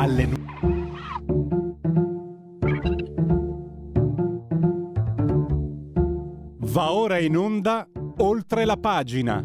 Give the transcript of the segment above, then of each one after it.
alle Va ora in onda oltre la pagina.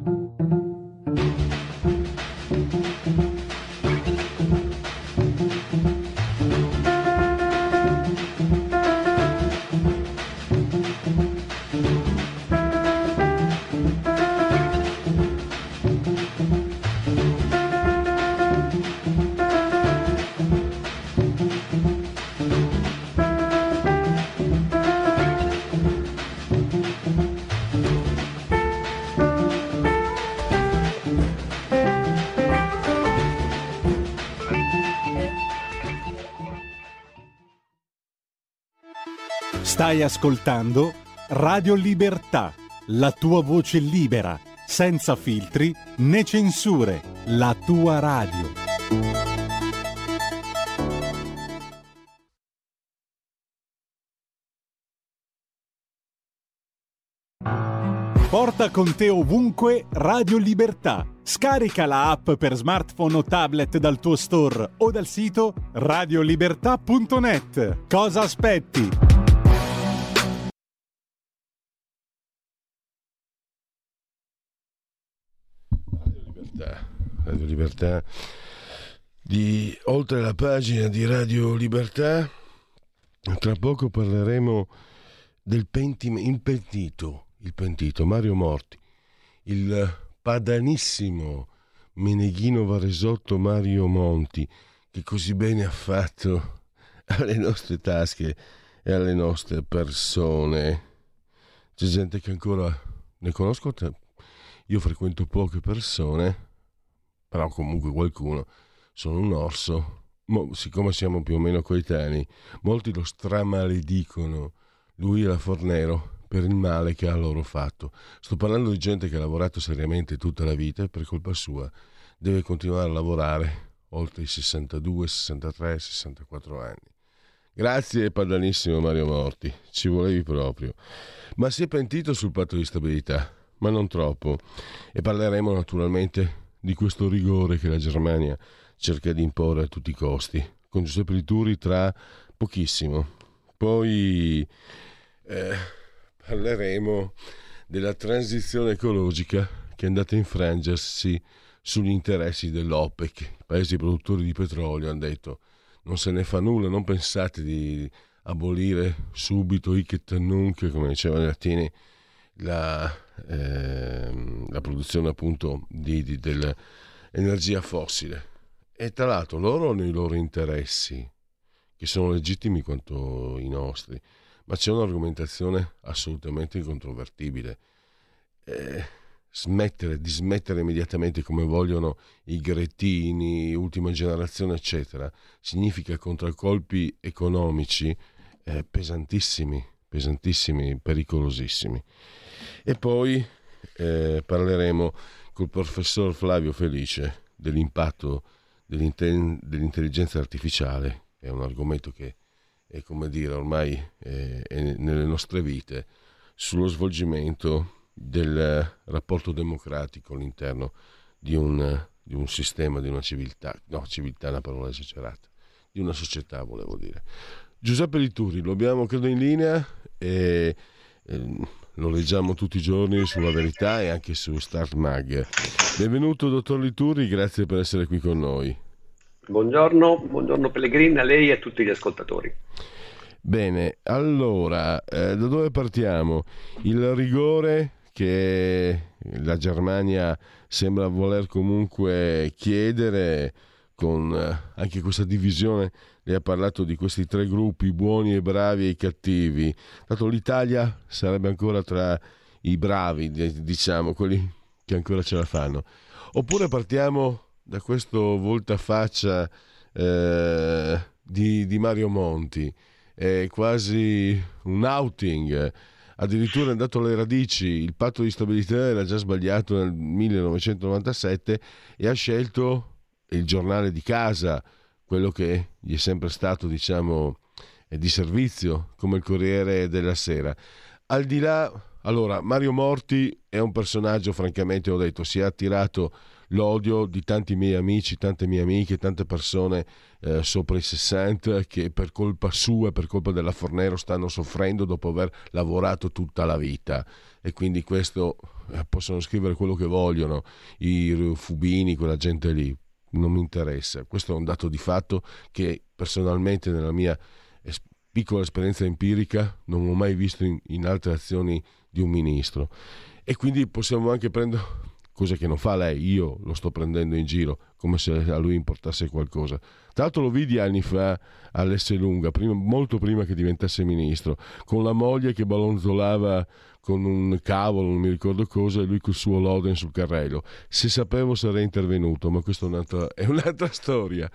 Stai ascoltando Radio Libertà, la tua voce libera, senza filtri né censure, la tua radio. Porta con te ovunque Radio Libertà. Scarica la app per smartphone o tablet dal tuo store o dal sito radiolibertà.net. Cosa aspetti? Libertà, Radio Libertà di oltre la pagina di Radio Libertà. Tra poco parleremo del pentime, il pentito, il pentito Mario Morti, il padanissimo Meneghino Varesotto Mario Monti, che così bene ha fatto alle nostre tasche e alle nostre persone. C'è gente che ancora ne conosco io frequento poche persone, però comunque qualcuno. Sono un orso. Mo, siccome siamo più o meno coetanei, molti lo stramaledicono, lui e la Fornero, per il male che ha loro fatto. Sto parlando di gente che ha lavorato seriamente tutta la vita e per colpa sua deve continuare a lavorare oltre i 62, 63, 64 anni. Grazie padanissimo Mario Morti, ci volevi proprio. Ma si è pentito sul patto di stabilità ma non troppo. E parleremo naturalmente di questo rigore che la Germania cerca di imporre a tutti i costi, con Giuseppe Lituri tra pochissimo. Poi eh, parleremo della transizione ecologica che è andata a infrangersi sugli interessi dell'OPEC. I paesi produttori di petrolio hanno detto non se ne fa nulla, non pensate di abolire subito Iket Nunc, come diceva Latini, la, eh, la produzione appunto di, di, dell'energia fossile. E tra l'altro loro hanno i loro interessi, che sono legittimi quanto i nostri, ma c'è un'argomentazione assolutamente incontrovertibile. Eh, smettere, dismettere immediatamente come vogliono i gretini, ultima generazione, eccetera, significa contraccolpi economici eh, pesantissimi, pesantissimi, pericolosissimi. E poi eh, parleremo col professor Flavio Felice dell'impatto dell'intelligenza artificiale, è un argomento che è come dire ormai è, è nelle nostre vite, sullo svolgimento del rapporto democratico all'interno di un, di un sistema, di una civiltà, no, civiltà è una parola esagerata, di una società volevo dire. Giuseppe Lituri, lo abbiamo credo in linea e, e lo leggiamo tutti i giorni sulla verità e anche su Start Mag. Benvenuto dottor Lituri, grazie per essere qui con noi. Buongiorno, buongiorno Pellegrini a lei e a tutti gli ascoltatori. Bene, allora, eh, da dove partiamo? Il rigore che la Germania sembra voler comunque chiedere con eh, anche questa divisione lei ha parlato di questi tre gruppi, buoni e bravi e i cattivi. Dato l'Italia sarebbe ancora tra i bravi, diciamo, quelli che ancora ce la fanno. Oppure partiamo da questo voltafaccia eh, di, di Mario Monti, è quasi un outing addirittura è andato alle radici, il patto di stabilità era già sbagliato nel 1997 e ha scelto il giornale di casa, quello che gli è sempre stato, diciamo, di servizio, come il Corriere della Sera. Al di là, allora, Mario Morti è un personaggio, francamente, ho detto, si è attirato l'odio di tanti miei amici, tante mie amiche, tante persone eh, sopra i 60 che per colpa sua, per colpa della Fornero stanno soffrendo dopo aver lavorato tutta la vita e quindi questo eh, possono scrivere quello che vogliono, i Fubini, quella gente lì, non mi interessa. Questo è un dato di fatto che personalmente nella mia es- piccola esperienza empirica non ho mai visto in, in altre azioni di un ministro. E quindi possiamo anche prendere, cosa che non fa lei, io lo sto prendendo in giro, come se a lui importasse qualcosa. Tra l'altro lo vidi anni fa all'Esselunga, prima, molto prima che diventasse ministro, con la moglie che ballonzolava con un cavolo, non mi ricordo cosa, e lui col suo Loden sul carrello. Se sapevo sarei intervenuto, ma questa è un'altra, è un'altra storia.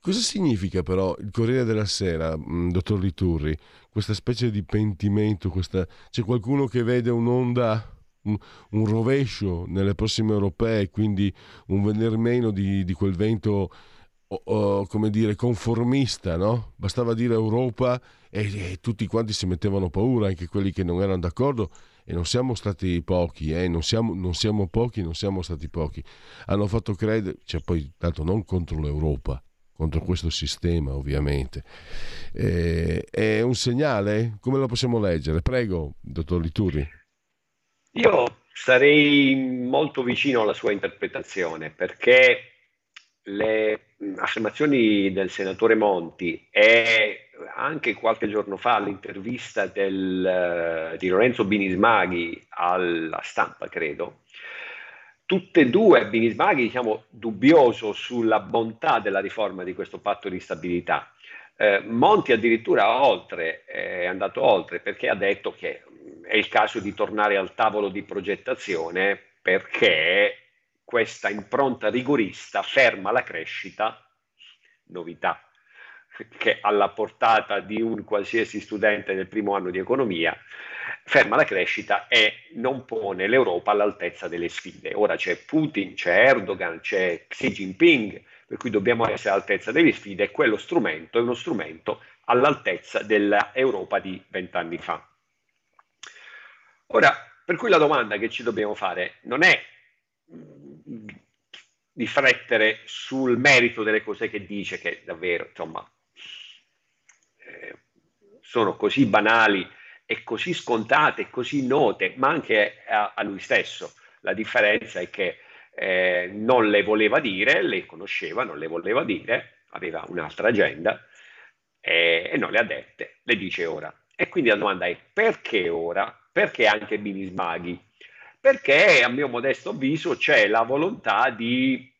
Cosa significa però il Corriere della Sera, mm, dottor Liturri? Questa specie di pentimento, questa... c'è qualcuno che vede un'onda, un, un rovescio nelle prossime europee, quindi un venir meno di, di quel vento, oh, come dire, conformista, no? Bastava dire Europa e, e, tutti quanti si mettevano paura, anche quelli che non erano d'accordo, e non siamo stati pochi, eh? non, siamo, non siamo pochi, non siamo stati pochi. Hanno fatto credere, cioè poi tanto non contro l'Europa, contro questo sistema ovviamente. Eh, è un segnale? Come lo possiamo leggere? Prego, dottor Lituri. Io sarei molto vicino alla sua interpretazione perché le affermazioni del senatore Monti e anche qualche giorno fa l'intervista del, di Lorenzo Binismaghi alla stampa, credo, tutte e due Binismaghi diciamo dubbioso sulla bontà della riforma di questo patto di stabilità. Eh, Monti addirittura oltre, è andato oltre perché ha detto che è il caso di tornare al tavolo di progettazione perché questa impronta rigorista ferma la crescita, novità che alla portata di un qualsiasi studente del primo anno di economia, ferma la crescita e non pone l'Europa all'altezza delle sfide. Ora c'è Putin, c'è Erdogan, c'è Xi Jinping, per cui dobbiamo essere all'altezza delle sfide e quello strumento è uno strumento all'altezza dell'Europa di vent'anni fa. Ora, per cui la domanda che ci dobbiamo fare non è riflettere sul merito delle cose che dice, che davvero, insomma, eh, sono così banali e così scontate, così note, ma anche a, a lui stesso. La differenza è che eh, non le voleva dire, le conosceva, non le voleva dire, aveva un'altra agenda eh, e non le ha dette, le dice ora. E quindi la domanda è perché ora? Perché anche Binismaghi? Perché a mio modesto avviso c'è la volontà di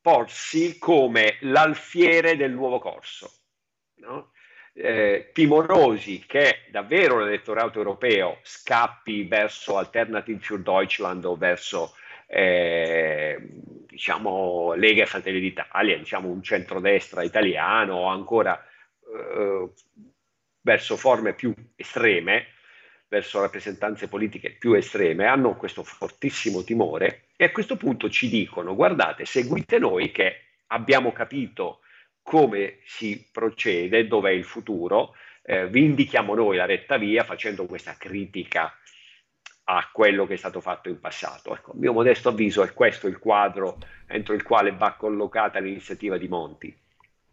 porsi come l'alfiere del nuovo corso. No? Eh, timorosi che davvero l'elettorato europeo scappi verso Alternative für Deutschland o verso eh, diciamo Lega e Fratelli d'Italia, diciamo un centrodestra italiano o ancora eh, verso forme più estreme, verso rappresentanze politiche più estreme, hanno questo fortissimo timore e a questo punto ci dicono guardate, seguite noi che abbiamo capito come si procede, dov'è il futuro, eh, vi indichiamo noi la retta via facendo questa critica a quello che è stato fatto in passato. Ecco, a mio modesto avviso è questo il quadro entro il quale va collocata l'iniziativa di Monti.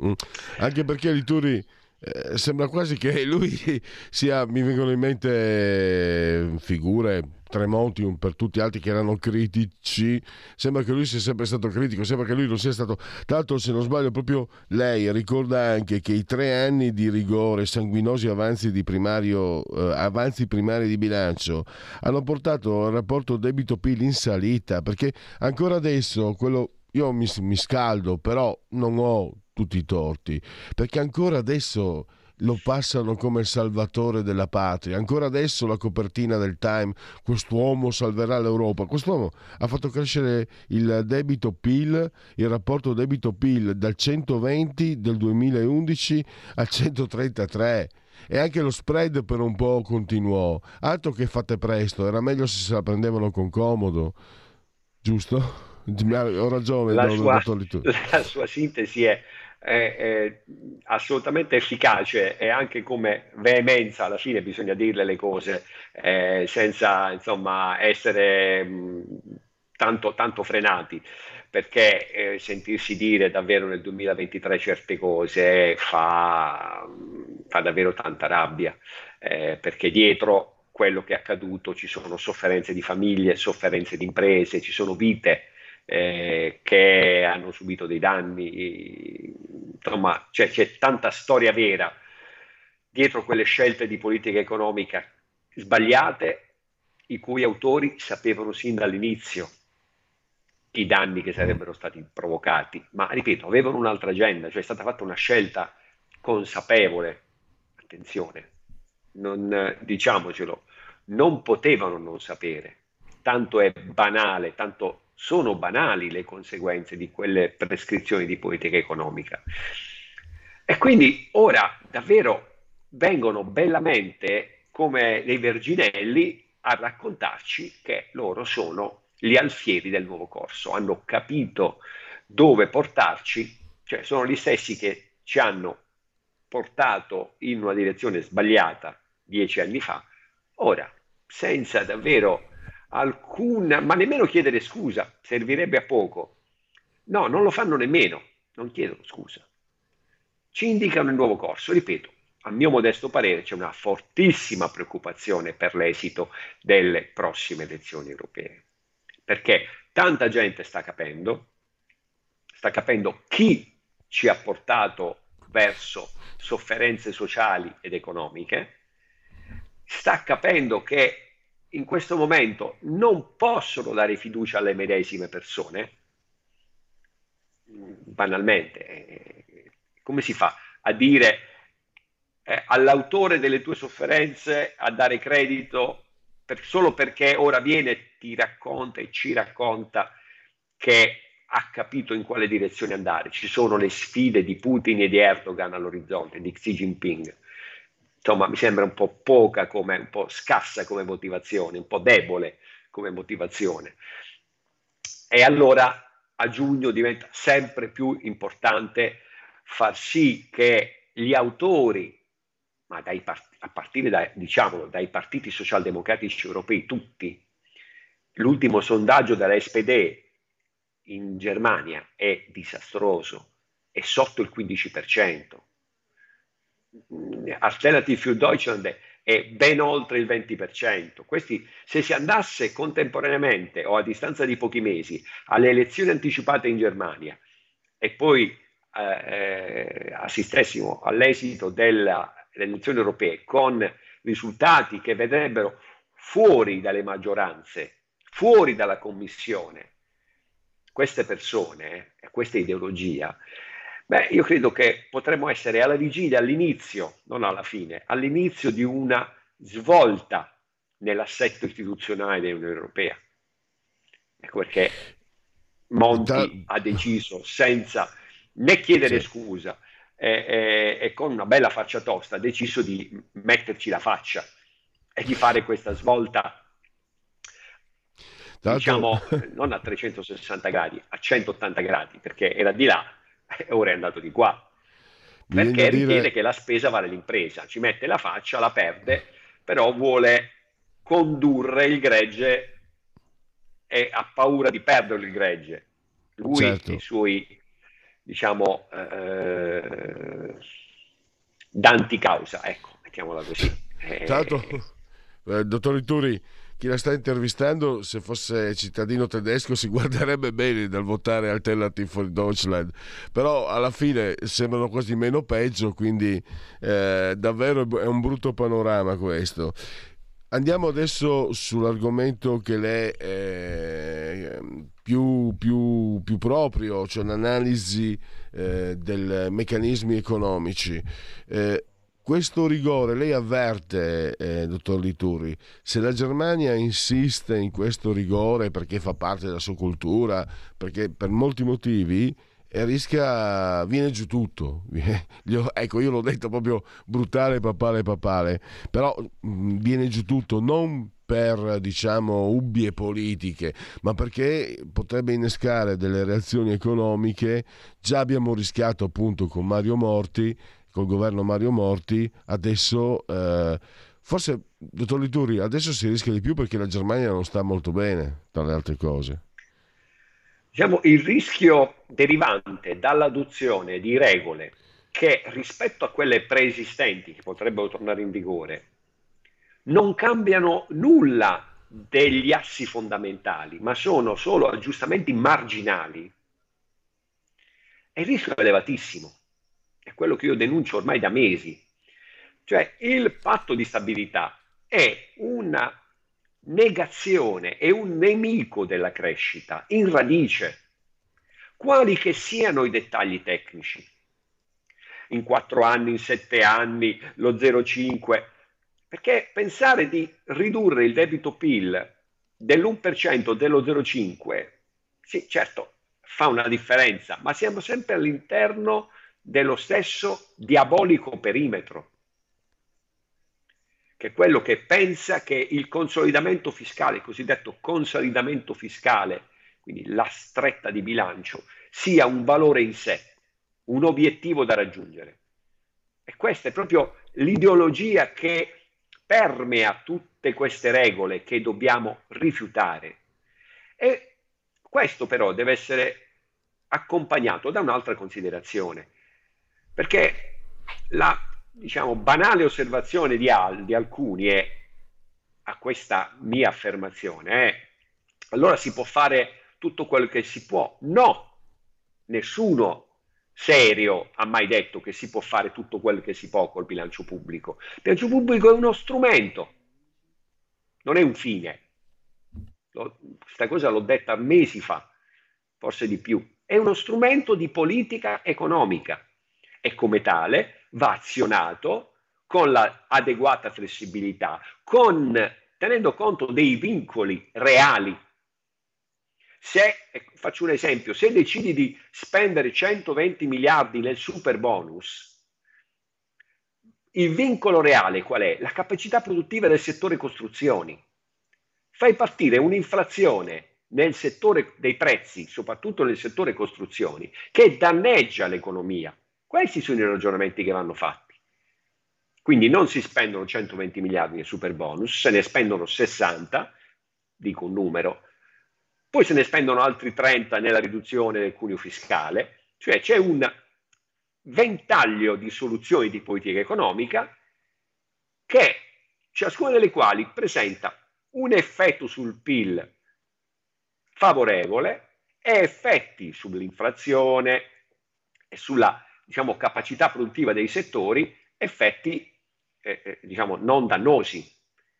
Mm. Anche perché Lituri eh, sembra quasi che lui sia, mi vengono in mente eh, figure, Tremonti per tutti altri che erano critici, sembra che lui sia sempre stato critico, sembra che lui non sia stato, tanto se non sbaglio proprio lei ricorda anche che i tre anni di rigore, sanguinosi avanzi, di primario, eh, avanzi primari di bilancio hanno portato il rapporto debito-PIL in salita, perché ancora adesso quello io mi, mi, scaldo, però non ho tutti i torti, perché ancora adesso lo passano come salvatore della patria. Ancora adesso la copertina del Time, quest'uomo salverà l'Europa. Quest'uomo ha fatto crescere il debito PIL, il rapporto debito PIL dal 120 del 2011 al 133 e anche lo spread per un po' continuò. Altro che fate presto, era meglio se se la prendevano con comodo. Giusto? Ho ragione, la, sua, la sua sintesi è è, è, assolutamente efficace e anche come veemenza alla fine bisogna dirle le cose eh, senza insomma essere mh, tanto, tanto frenati perché eh, sentirsi dire davvero nel 2023 certe cose fa, fa davvero tanta rabbia, eh, perché dietro quello che è accaduto ci sono sofferenze di famiglie, sofferenze di imprese, ci sono vite eh, che hanno subito dei danni, insomma c'è, c'è tanta storia vera dietro quelle scelte di politica economica sbagliate i cui autori sapevano sin dall'inizio i danni che sarebbero stati provocati, ma ripeto, avevano un'altra agenda, cioè è stata fatta una scelta consapevole, attenzione, non, diciamocelo, non potevano non sapere, tanto è banale, tanto sono banali le conseguenze di quelle prescrizioni di politica economica. E quindi ora davvero vengono bellamente come dei verginelli a raccontarci che loro sono gli alfieri del nuovo corso, hanno capito dove portarci, cioè sono gli stessi che ci hanno portato in una direzione sbagliata dieci anni fa, ora senza davvero alcuna, ma nemmeno chiedere scusa, servirebbe a poco. No, non lo fanno nemmeno, non chiedono scusa. Ci indicano il nuovo corso, ripeto, a mio modesto parere c'è una fortissima preoccupazione per l'esito delle prossime elezioni europee perché tanta gente sta capendo, sta capendo chi ci ha portato verso sofferenze sociali ed economiche, sta capendo che in questo momento non possono dare fiducia alle medesime persone, banalmente, eh, come si fa a dire eh, all'autore delle tue sofferenze a dare credito per, solo perché ora viene, ti racconta e ci racconta che ha capito in quale direzione andare. Ci sono le sfide di Putin e di Erdogan all'orizzonte, di Xi Jinping. Insomma, mi sembra un po' poca come, un po' scassa come motivazione, un po' debole come motivazione. E allora a giugno diventa sempre più importante far sì che gli autori ma dai, a partire da, diciamolo, dai partiti socialdemocratici europei tutti, l'ultimo sondaggio della SPD in Germania è disastroso, è sotto il 15%. Alternative für Deutschland è ben oltre il 20%. Questi, se si andasse contemporaneamente o a distanza di pochi mesi alle elezioni anticipate in Germania e poi eh, eh assistessimo all'esito della le elezioni europee con risultati che vedrebbero fuori dalle maggioranze, fuori dalla commissione, queste persone e questa ideologia, beh, io credo che potremmo essere alla vigilia, all'inizio, non alla fine, all'inizio di una svolta nell'assetto istituzionale dell'Unione Europea. Ecco perché Monti ha deciso senza né chiedere scusa e, e, e con una bella faccia tosta ha deciso di metterci la faccia e di fare questa svolta diciamo non a 360 gradi, a 180 gradi, perché era di là e ora è andato di qua. Perché dire... ritiene che la spesa vale l'impresa, ci mette la faccia, la perde, però vuole condurre il gregge e ha paura di perdere il gregge. Lui certo. i suoi diciamo, eh, d'anticausa, ecco, mettiamola così. Tra l'altro, eh, dottor Ituri, chi la sta intervistando, se fosse cittadino tedesco, si guarderebbe bene dal votare Alternative for Deutschland, però alla fine sembrano quasi meno peggio, quindi eh, davvero è un brutto panorama questo. Andiamo adesso sull'argomento che le è più, più, più proprio, cioè un'analisi eh, dei meccanismi economici. Eh, questo rigore, lei avverte, eh, dottor Lituri, se la Germania insiste in questo rigore perché fa parte della sua cultura, perché per molti motivi, e rischia, viene giù tutto. ecco, io l'ho detto proprio brutale, papale, papale, però mm, viene giù tutto non per diciamo ubbie politiche, ma perché potrebbe innescare delle reazioni economiche. Già abbiamo rischiato appunto con Mario Morti, col governo Mario Morti, adesso eh, forse, dottor Lituri, adesso si rischia di più perché la Germania non sta molto bene, tra le altre cose. diciamo, il rischio derivante dall'adozione di regole che rispetto a quelle preesistenti che potrebbero tornare in vigore non cambiano nulla degli assi fondamentali, ma sono solo aggiustamenti marginali, e il rischio è elevatissimo. È quello che io denuncio ormai da mesi. Cioè il patto di stabilità è una negazione, è un nemico della crescita in radice, quali che siano i dettagli tecnici. In quattro anni, in sette anni, lo 0,5, perché pensare di ridurre il debito PIL dell'1% dello 0,5, sì, certo, fa una differenza, ma siamo sempre all'interno dello stesso diabolico perimetro che è quello che pensa che il consolidamento fiscale, il cosiddetto consolidamento fiscale, quindi la stretta di bilancio, sia un valore in sé, un obiettivo da raggiungere. E questa è proprio l'ideologia che permea tutte queste regole che dobbiamo rifiutare. E questo però deve essere accompagnato da un'altra considerazione, perché la diciamo, banale osservazione di, al, di alcuni è a questa mia affermazione, eh, allora si può fare tutto quello che si può. No, nessuno serio ha mai detto che si può fare tutto quello che si può col bilancio pubblico. Il bilancio pubblico è uno strumento, non è un fine. questa cosa l'ho detta mesi fa, forse di più. È uno strumento di politica economica e come tale va azionato con l'adeguata flessibilità, con, tenendo conto dei vincoli reali. Se, faccio un esempio, se decidi di spendere 120 miliardi nel super bonus, il vincolo reale qual è? La capacità produttiva del settore costruzioni. Fai partire un'inflazione nel settore dei prezzi, soprattutto nel settore costruzioni, che danneggia l'economia. Questi sono i ragionamenti che vanno fatti. Quindi non si spendono 120 miliardi nel super bonus, se ne spendono 60, dico un numero, poi se ne spendono altri 30 nella riduzione del cuneo fiscale, cioè c'è un ventaglio di soluzioni di politica economica che ciascuna delle quali presenta un effetto sul PIL favorevole e effetti sull'inflazione e sulla diciamo, capacità produttiva dei settori effetti eh, eh, diciamo, non dannosi.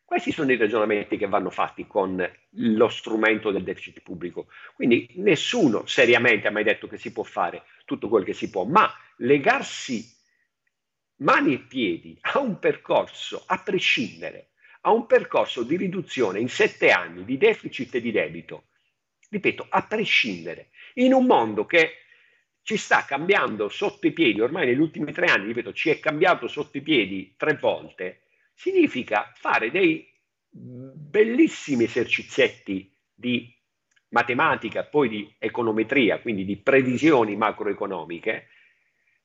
Questi sono i ragionamenti che vanno fatti con lo strumento del deficit pubblico. Quindi nessuno seriamente ha mai detto che si può fare tutto quello che si può, ma legarsi mani e piedi a un percorso, a prescindere, a un percorso di riduzione in sette anni di deficit e di debito, ripeto, a prescindere, in un mondo che ci sta cambiando sotto i piedi, ormai negli ultimi tre anni, ripeto, ci è cambiato sotto i piedi tre volte, significa fare dei bellissimi esercizietti di matematica, poi di econometria, quindi di previsioni macroeconomiche,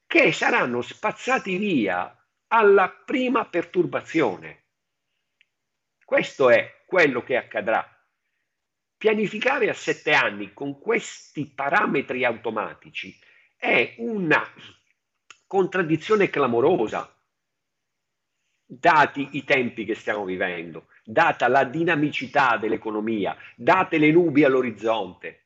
che saranno spazzati via alla prima perturbazione. Questo è quello che accadrà. Pianificare a sette anni con questi parametri automatici è una contraddizione clamorosa, dati i tempi che stiamo vivendo, data la dinamicità dell'economia, date le nubi all'orizzonte.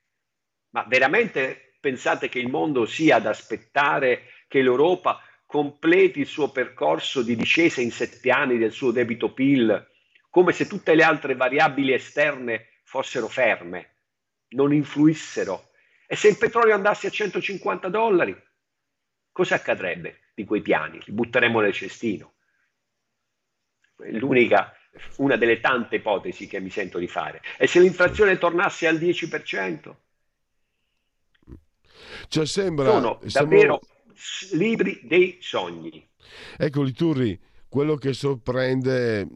Ma veramente pensate che il mondo sia ad aspettare che l'Europa completi il suo percorso di discesa in sette anni del suo debito PIL, come se tutte le altre variabili esterne fossero ferme, non influissero e se il petrolio andasse a 150 dollari, cosa accadrebbe di quei piani? Li butteremmo nel cestino. L'unica, una delle tante ipotesi che mi sento di fare. E se l'inflazione tornasse al 10%? Cioè sembra, sono davvero siamo... libri dei sogni. Ecco, Liturri, quello che sorprende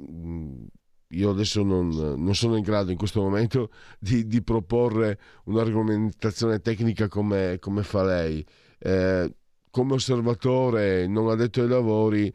io adesso non, non, sono in grado in questo momento di, di proporre un'argomentazione tecnica come, come fa lei. Eh, come osservatore non addetto ai lavori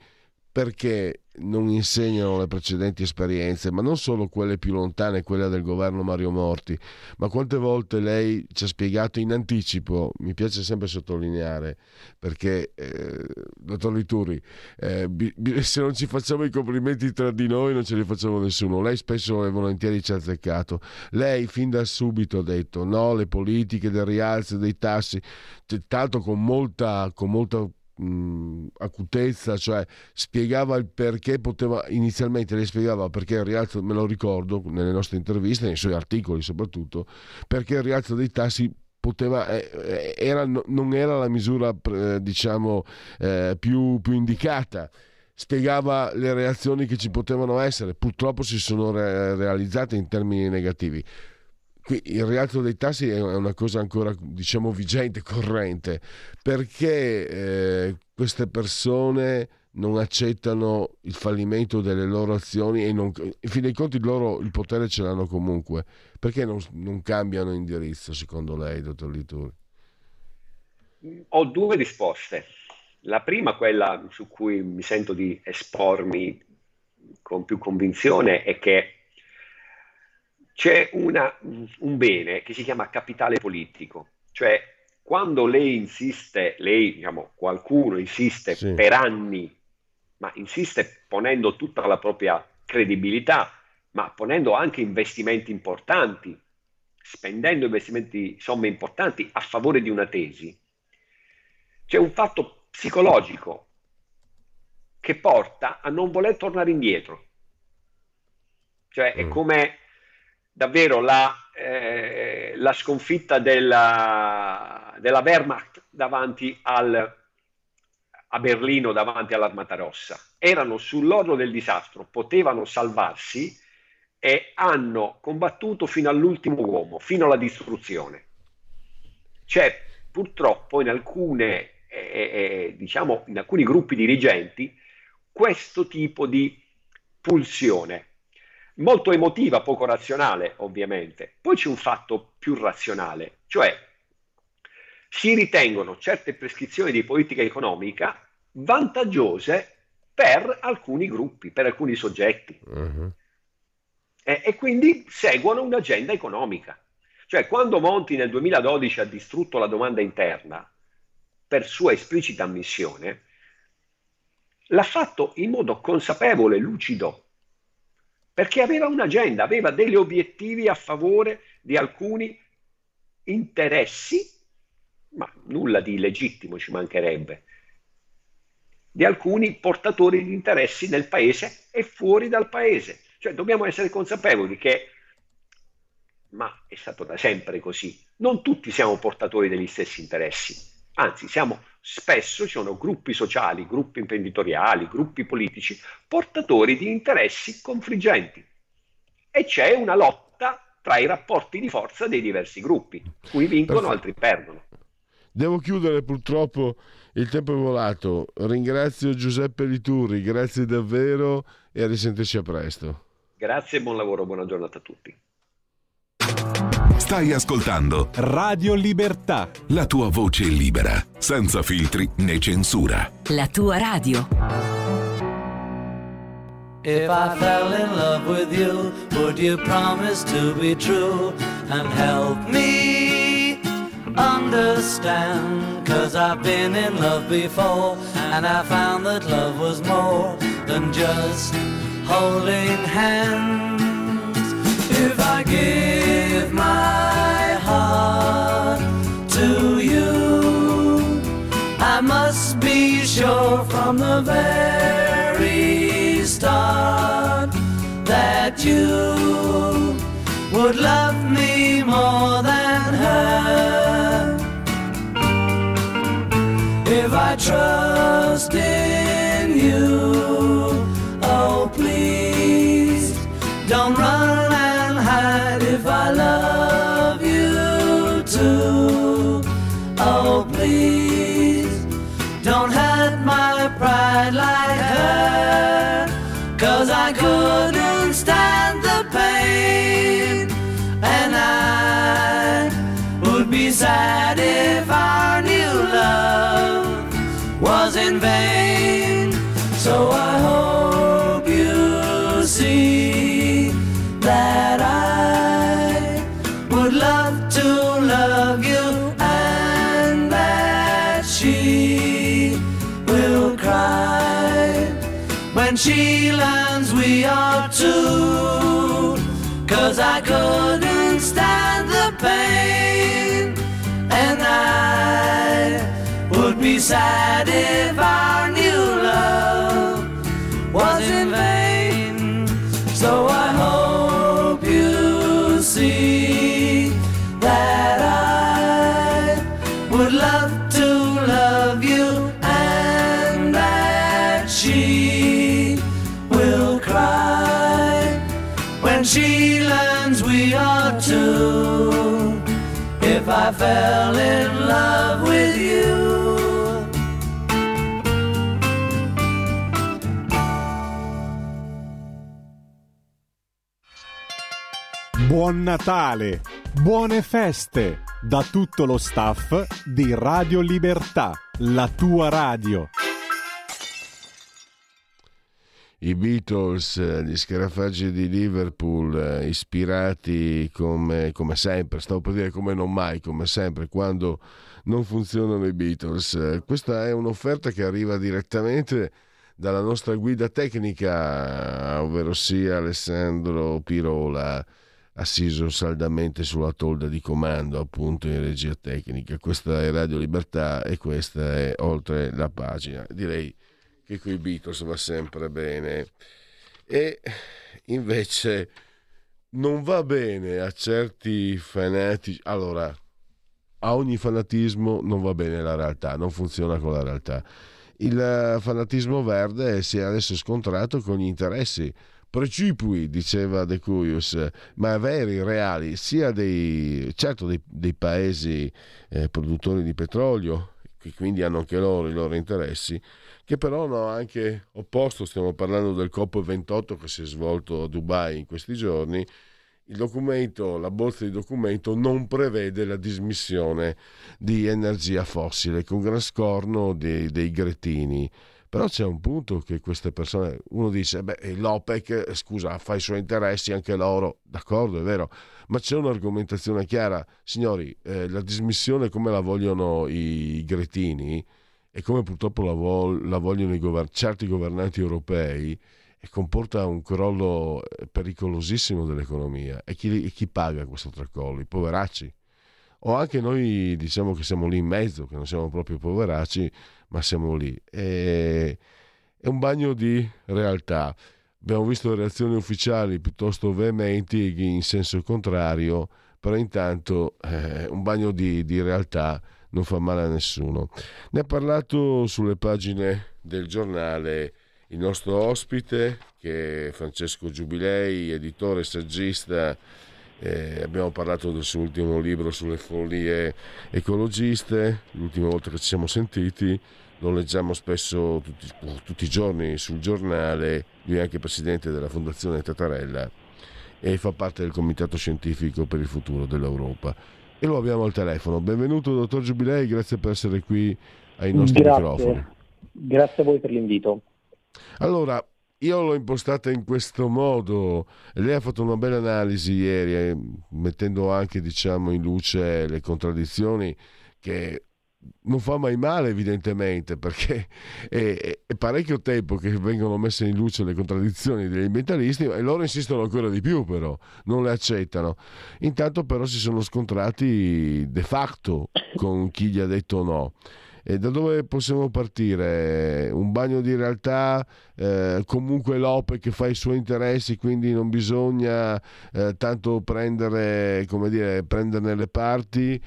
perché non insegnano le precedenti esperienze, ma non solo quelle più lontane, quelle del governo Mario Morti, ma quante volte lei ci ha spiegato in anticipo, mi piace sempre sottolineare, perché, eh, dottor Lituri, eh, se non ci facciamo i complimenti tra di noi non ce li facciamo nessuno, lei spesso e volentieri ci ha azzeccato, lei fin da subito ha detto no, le politiche del rialzo dei tassi, tanto con molta, con molta mh, acutezza, cioè spiegava il perché poteva, inizialmente lei spiegava perché il rialzo, me lo ricordo nelle nostre interviste, nei suoi articoli soprattutto, perché il rialzo dei tassi Poteva, eh, eh, era, non era la misura diciamo eh, più, più, indicata. Spiegava le reazioni che ci potevano essere. Purtroppo si sono re- realizzate in termini negativi Qui il rialzo dei tassi è una cosa ancora diciamo vigente, corrente, perché eh, queste persone non accettano il fallimento delle loro azioni e non, in fin dei conti loro il potere ce l'hanno comunque. Perché non, non cambiano indirizzo secondo lei, dottor Lituri? Ho due risposte. La prima, quella su cui mi sento di espormi con più convinzione, è che c'è una, un bene che si chiama capitale politico, cioè quando lei insiste, lei, diciamo, qualcuno insiste sì. per anni, ma insiste ponendo tutta la propria credibilità, ma ponendo anche investimenti importanti, spendendo investimenti, somme importanti a favore di una tesi, c'è un fatto psicologico che porta a non voler tornare indietro. Cioè è mm. come davvero la, eh, la sconfitta della, della, Wehrmacht davanti al, a Berlino, davanti all'Armata Rossa. Erano sull'orlo del disastro, potevano salvarsi e hanno combattuto fino all'ultimo uomo, fino alla distruzione. C'è purtroppo in alcune, eh, eh, eh diciamo, in alcuni gruppi dirigenti questo tipo di pulsione molto emotiva, poco razionale ovviamente. Poi c'è un fatto più razionale, cioè si ritengono certe prescrizioni di politica economica vantaggiose per alcuni gruppi, per alcuni soggetti. Uh-huh. E, e quindi seguono un'agenda economica. Cioè quando Monti nel 2012 ha distrutto la domanda interna, per sua esplicita ammissione, l'ha fatto in modo consapevole, lucido, perché aveva un'agenda, aveva degli obiettivi a favore di alcuni interessi, ma nulla di illegittimo ci mancherebbe, di alcuni portatori di interessi nel paese e fuori dal paese. Cioè dobbiamo essere consapevoli che, ma è stato da sempre così, non tutti siamo portatori degli stessi interessi, anzi siamo spesso ci sono gruppi sociali, gruppi imprenditoriali, gruppi politici portatori di interessi confliggenti e c'è una lotta tra i rapporti di forza dei diversi gruppi, cui vincono, altri perdono. Devo chiudere purtroppo, il tempo è volato. Ringrazio Giuseppe Lituri, grazie davvero e a risentirci a presto. Grazie e buon lavoro, buona giornata a tutti. Stai ascoltando Radio Libertà. La tua voce libera, senza filtri né censura. La tua radio. If I fell in love with you, would you promise to be true and help me understand? Cause I've been in love before and I found that love was more than just holding hands. If I give my heart to you, I must be sure from the very start that you would love me more than her. If I trust in you, oh please don't run love you too. Oh, please don't hurt my pride like her. Cause I couldn't stand the pain. And I would be sad she learns we are two. Cause I couldn't stand the pain and I would be sad if our new love was in vain. So I hope you see that I would love to love you and that she she learns we are two. If I fell in love with you. Buon Natale, buone feste da tutto lo staff di Radio Libertà, la tua radio. I Beatles, eh, gli scarafaggi di Liverpool, eh, ispirati come, come sempre, stavo per dire come non mai, come sempre, quando non funzionano i Beatles. Eh, Questa è un'offerta che arriva direttamente dalla nostra guida tecnica, ovvero sia Alessandro Pirola, assiso saldamente sulla tolda di comando, appunto in regia tecnica. Questa è Radio Libertà e questa è Oltre la pagina. Direi che con i Beatles va sempre bene. E invece non va bene a certi fanatici. Allora, a ogni fanatismo non va bene la realtà, non funziona con la realtà. Il fanatismo verde si è adesso scontrato con gli interessi precipui, diceva De Cuius, ma veri, reali, sia dei, certo dei, dei paesi eh, produttori di petrolio, che quindi hanno anche loro i loro interessi, che però hanno anche opposto, stiamo parlando del COP28 che si è svolto a Dubai in questi giorni, il documento, la bozza di documento non prevede la dismissione di energia fossile con gran scorno dei, dei gretini. Però c'è un punto che queste persone, uno dice, beh, l'OPEC, scusa, fa i suoi interessi anche loro, d'accordo, è vero, ma c'è un'argomentazione chiara, signori, eh, la dismissione come la vogliono i gretini e come purtroppo la, vo- la vogliono govern- certi governanti europei, comporta un crollo eh, pericolosissimo dell'economia. E chi, e chi paga questo tracollo? I poveracci. O anche noi diciamo che siamo lì in mezzo, che non siamo proprio poveracci, ma siamo lì. E, è un bagno di realtà. Abbiamo visto reazioni ufficiali piuttosto veementi in senso contrario, però intanto eh, un bagno di, di realtà non fa male a nessuno. Ne ha parlato sulle pagine del giornale il nostro ospite, che è Francesco Giubilei, editore e saggista. Eh, abbiamo parlato del suo ultimo libro sulle follie ecologiste, l'ultima volta che ci siamo sentiti, lo leggiamo spesso tutti, tutti i giorni sul giornale, lui è anche presidente della Fondazione Tatarella e fa parte del Comitato Scientifico per il Futuro dell'Europa. E lo abbiamo al telefono. Benvenuto dottor Giubilei, grazie per essere qui ai nostri Grazie. microfoni. Grazie a voi per l'invito. Allora, io l'ho impostata in questo modo. Lei ha fatto una bella analisi ieri, eh, mettendo anche diciamo, in luce le contraddizioni che non fa mai male evidentemente perché è, è- parecchio tempo che vengono messe in luce le contraddizioni degli ambientalisti e loro insistono ancora di più però, non le accettano. Intanto però si sono scontrati de facto con chi gli ha detto no. E da dove possiamo partire? Un bagno di realtà, eh, comunque l'OPE che fa i suoi interessi, quindi non bisogna eh, tanto prendere, come dire, prenderne le parti.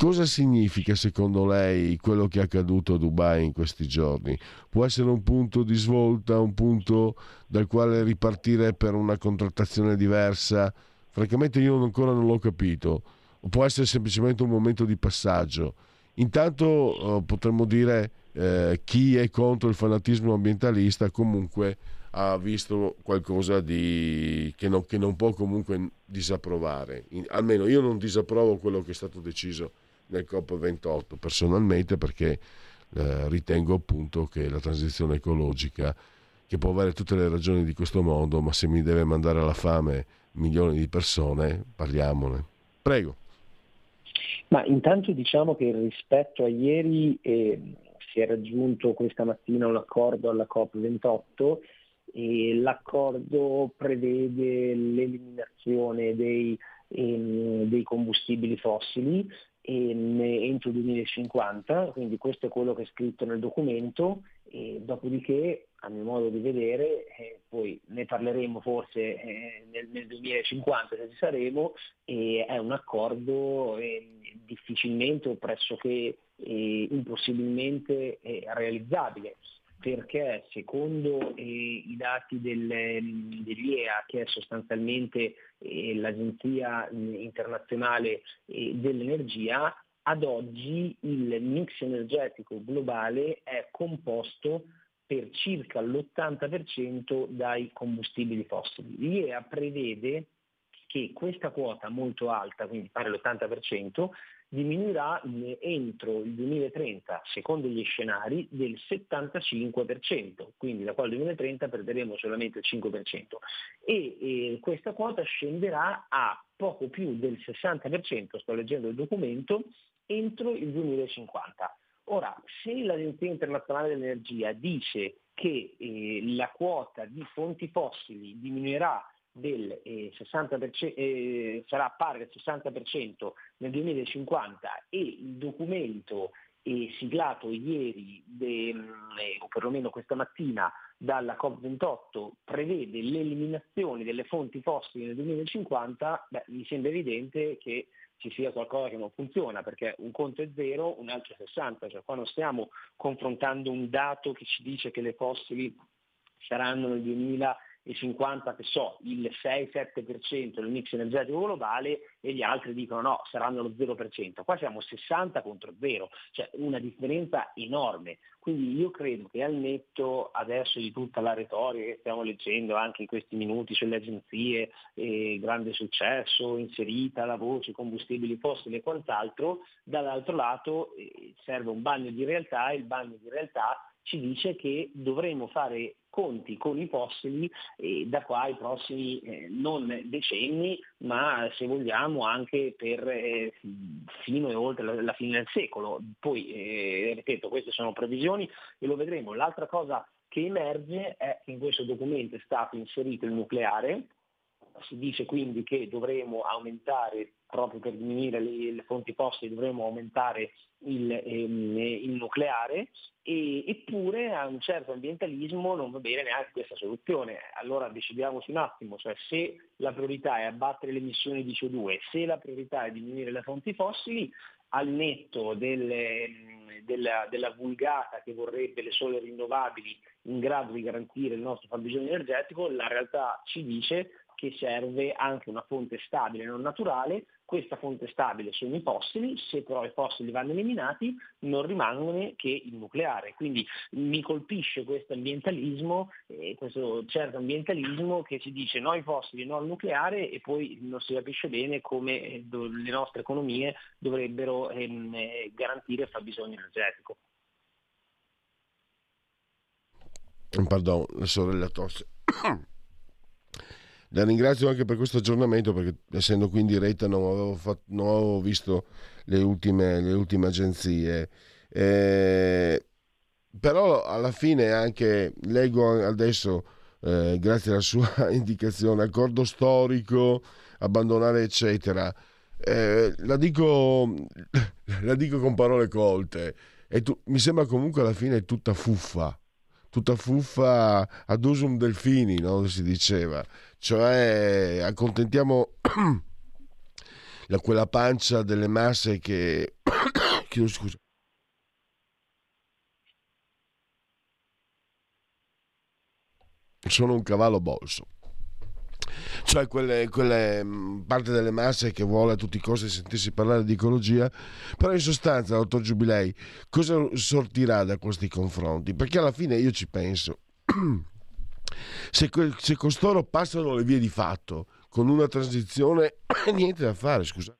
Cosa significa secondo lei quello che è accaduto a Dubai in questi giorni? Può essere un punto di svolta, un punto dal quale ripartire per una contrattazione diversa? Francamente io ancora non l'ho capito. Può essere semplicemente un momento di passaggio. Intanto eh, potremmo dire eh, chi è contro il fanatismo ambientalista comunque ha visto qualcosa di, che, non, che non può comunque disapprovare. In- almeno io non disapprovo quello che è stato deciso nel COP28 personalmente perché eh, ritengo appunto che la transizione ecologica, che può avere tutte le ragioni di questo mondo, ma se mi deve mandare alla fame milioni di persone, parliamone. Prego. Ma intanto diciamo che rispetto a ieri eh, si è raggiunto questa mattina un accordo alla COP28 e l'accordo prevede l'eliminazione dei, ehm, dei combustibili fossili entro il 2050, quindi questo è quello che è scritto nel documento dopodiché a mio modo di vedere, eh, poi ne parleremo forse eh, nel, nel, 2050 se ci saremo, eh, è un accordo difficilmente o pressoché eh, impossibilmente eh, realizzabile perché secondo eh, i dati del, dell'IEA, che è sostanzialmente eh, l'Agenzia internazionale eh, dell'energia, ad oggi il mix energetico globale è composto per circa l'80% dai combustibili fossili. L'IEA prevede che questa quota molto alta, quindi pari all'80%, diminuirà entro il 2030, secondo gli scenari, del 75%, quindi da qua al 2030 perderemo solamente il 5% e, e questa quota scenderà a poco più del 60%, sto leggendo il documento, entro il 2050. Ora, se l'Agenzia internazionale dell'energia dice che eh, la quota di fonti fossili diminuirà del eh, 60%, eh, sarà pari al 60% nel 2050 e il documento eh, siglato ieri, de, mm, eh, o perlomeno questa mattina, dalla COP28 prevede l'eliminazione delle fonti fossili nel 2050, beh, mi sembra evidente che ci sia qualcosa che non funziona, perché un conto è zero, un altro è 60, cioè qua non stiamo confrontando un dato che ci dice che le fossili saranno nel 2050 e 50 che so, il 6-7% del mix energetico globale e gli altri dicono no, saranno lo 0%. Qua siamo 60 contro 0, cioè una differenza enorme. Quindi io credo che al netto adesso di tutta la retorica che stiamo leggendo anche in questi minuti sulle agenzie, eh, grande successo, inserita la voce combustibili fossili e quant'altro, dall'altro lato eh, serve un bagno di realtà e il bagno di realtà ci dice che dovremo fare conti con i fossili eh, da qua ai prossimi eh, non decenni, ma se vogliamo anche per eh, fino e oltre la, la, fine del secolo. Poi, eh, ripeto, queste sono previsioni e lo vedremo. L'altra cosa che emerge è che in questo documento è stato inserito il nucleare, si dice quindi che dovremo aumentare, proprio per diminuire le, le fonti fossili, dovremo aumentare il, ehm, il nucleare, e, eppure a un certo ambientalismo non va bene neanche questa soluzione. Allora decidiamoci un attimo, cioè se la priorità è abbattere le emissioni di CO2, se la priorità è diminuire le fonti fossili, al netto delle, della, della, vulgata che vorrebbe le sole rinnovabili in grado di garantire il nostro fabbisogno energetico, la realtà ci dice che serve anche una fonte stabile non naturale, questa fonte stabile sono i fossili, se però i fossili vanno eliminati non rimangono che il nucleare. Quindi mi colpisce questo ambientalismo, eh, questo certo ambientalismo che ci dice no ai fossili, no al nucleare e poi non si capisce bene come eh, le nostre economie dovrebbero ehm, eh, garantire il fabbisogno energetico. Pardon, la sorella tosse. La ringrazio anche per questo aggiornamento perché essendo qui in diretta non avevo, fatto, non avevo visto le ultime, le ultime agenzie. Eh, però alla fine anche leggo adesso, eh, grazie alla sua indicazione, accordo storico, abbandonare eccetera. Eh, la, dico, la dico con parole colte. Tu, mi sembra comunque alla fine tutta fuffa tutta fuffa ad usum delfini, no? si diceva, cioè accontentiamo quella pancia delle masse che... Chiedo scusa. Sono un cavallo bolso cioè quelle, quelle, mm, parte delle masse che vuole a tutti i costi sentirsi parlare di ecologia, però in sostanza, dottor Giubilei, cosa sortirà da questi confronti? Perché alla fine io ci penso, se, se costoro passano le vie di fatto con una transizione, niente da fare, scusa.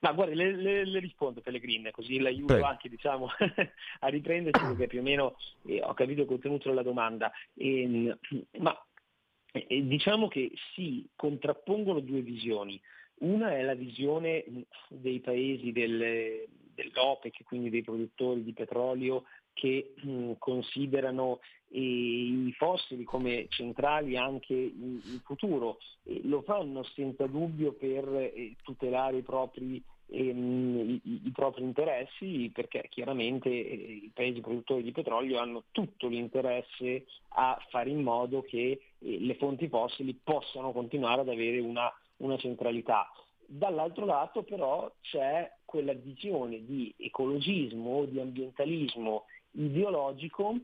Ma guardi, le, le, le, rispondo Pellegrini, così l'aiuto Prego. anche diciamo, a riprenderci perché più o meno eh, ho capito il contenuto della domanda. E, ehm, ma eh, diciamo che si contrappongono due visioni. Una è la visione dei paesi del, dell'OPEC, quindi dei produttori di petrolio che mh, considerano eh, i fossili come centrali anche in, in futuro. E lo fanno senza dubbio per eh, tutelare i propri, ehm, i, i propri, interessi perché chiaramente eh, i paesi produttori di petrolio hanno tutto l'interesse a fare in modo che eh, le fonti fossili possano continuare ad avere una, una centralità. Dall'altro lato però c'è quella visione di ecologismo, di ambientalismo ideologico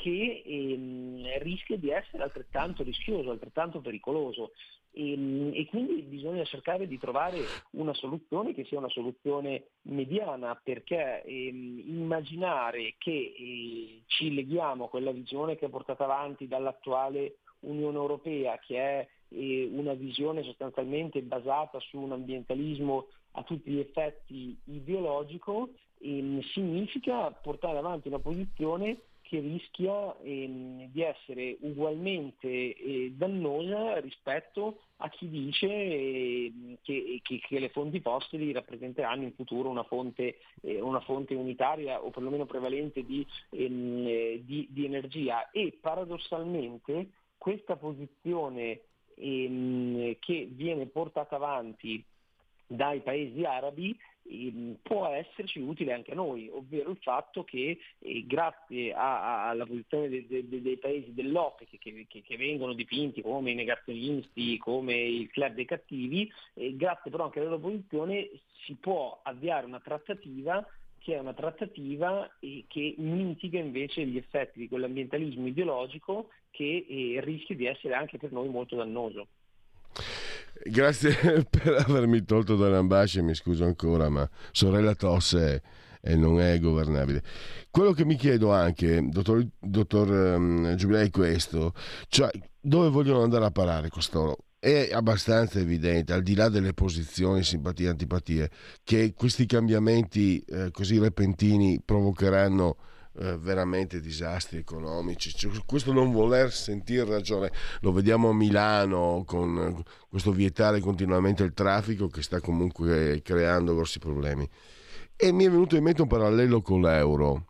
che ehm, rischia di essere altrettanto rischioso, altrettanto pericoloso. E, ehm, e, quindi bisogna cercare di trovare una soluzione che sia una soluzione mediana perché ehm, immaginare che eh, ci leghiamo a quella visione che è portata avanti dall'attuale Unione Europea che è eh, una visione sostanzialmente basata su un ambientalismo a tutti gli effetti ideologico, ehm, significa portare avanti una posizione che rischia ehm, di essere ugualmente eh, dannosa rispetto a chi dice eh, che, che, che, le fonti fossili rappresenteranno in futuro una fonte, eh, una fonte unitaria o perlomeno prevalente di, ehm, eh, di, di energia. E paradossalmente questa posizione ehm, che viene portata avanti dai paesi arabi può esserci utile anche a noi, ovvero il fatto che eh, grazie alla posizione de, de, dei paesi dell'OPEC che, che, che, vengono dipinti come i negazionisti, come il club dei cattivi, eh, grazie però anche alla loro posizione si può avviare una trattativa che è una trattativa eh, che mitiga invece gli effetti di quell'ambientalismo ideologico che rischia di essere anche per noi molto dannoso. Grazie per avermi tolto dall'ambascia, mi scuso ancora, ma sorella tosse e non è governabile. Quello che mi chiedo anche, dottor, dottor um, Giulia, è questo, cioè dove vogliono andare a parare costoro? È abbastanza evidente, al di là delle posizioni, simpatie e antipatie, che questi cambiamenti eh, così repentini provocheranno veramente disastri economici. Cioè, questo non voler sentire ragione, lo vediamo a Milano con eh, questo vietare continuamente il traffico che sta comunque creando grossi problemi. E mi è venuto in mente un parallelo con l'euro.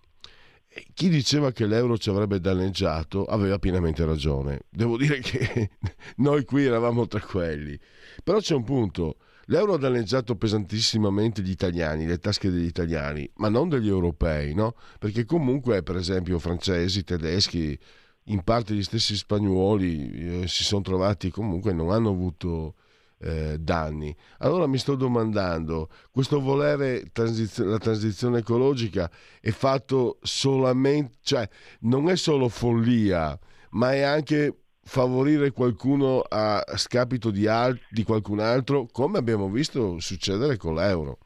Chi diceva che l'euro ci avrebbe danneggiato aveva pienamente ragione. Devo dire che noi qui eravamo tra quelli. Però c'è un punto L'euro ha danneggiato pesantissimamente gli italiani, le tasche degli italiani, ma non degli europei, no? Perché comunque, per esempio, francesi, tedeschi, in parte gli stessi spagnoli eh, si sono trovati comunque non hanno avuto eh, danni. Allora mi sto domandando, questo volere transizio- la transizione ecologica è fatto solamente, cioè non è solo follia, ma è anche favorire qualcuno a scapito di, al- di qualcun altro, come abbiamo visto succedere con l'euro.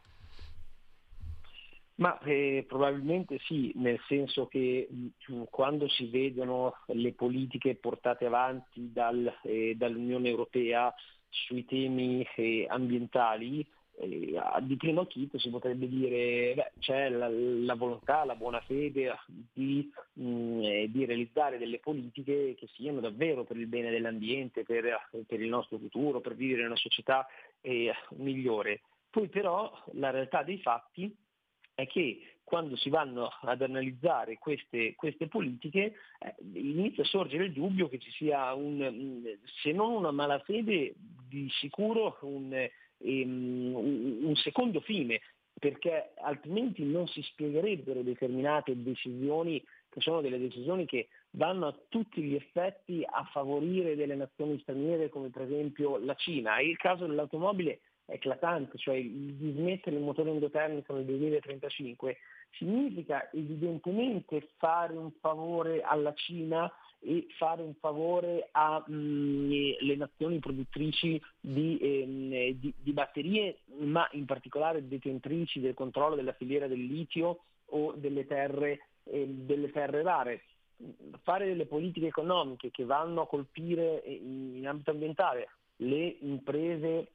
Ma eh, probabilmente sì, nel senso che mh, mm, quando si vedono le politiche portate avanti dal, eh, dall'Unione Europea sui temi eh, ambientali, di primo acchito si potrebbe dire beh, c'è la, la, volontà, la buona fede di, mh, mm, di, realizzare delle politiche che siano davvero per il bene dell'ambiente, per, per il nostro futuro, per vivere in una società eh, migliore. Poi però la realtà dei fatti è che quando si vanno ad analizzare queste, queste politiche eh, inizia a sorgere il dubbio che ci sia un, se non una malafede, di sicuro un, ehm, un secondo fine, perché altrimenti non si spiegherebbero determinate decisioni che sono delle decisioni che vanno a tutti gli effetti a favorire delle nazioni straniere come per esempio la Cina. Il caso dell'automobile è eclatante, cioè il dismettere il motore endotermico nel 2035 significa evidentemente fare un favore alla Cina e fare un favore alle mm, nazioni produttrici di, eh, di, di, batterie, ma in particolare detentrici del controllo della filiera del litio o delle terre, eh, delle terre rare. Fare delle politiche economiche che vanno a colpire in ambito ambientale le imprese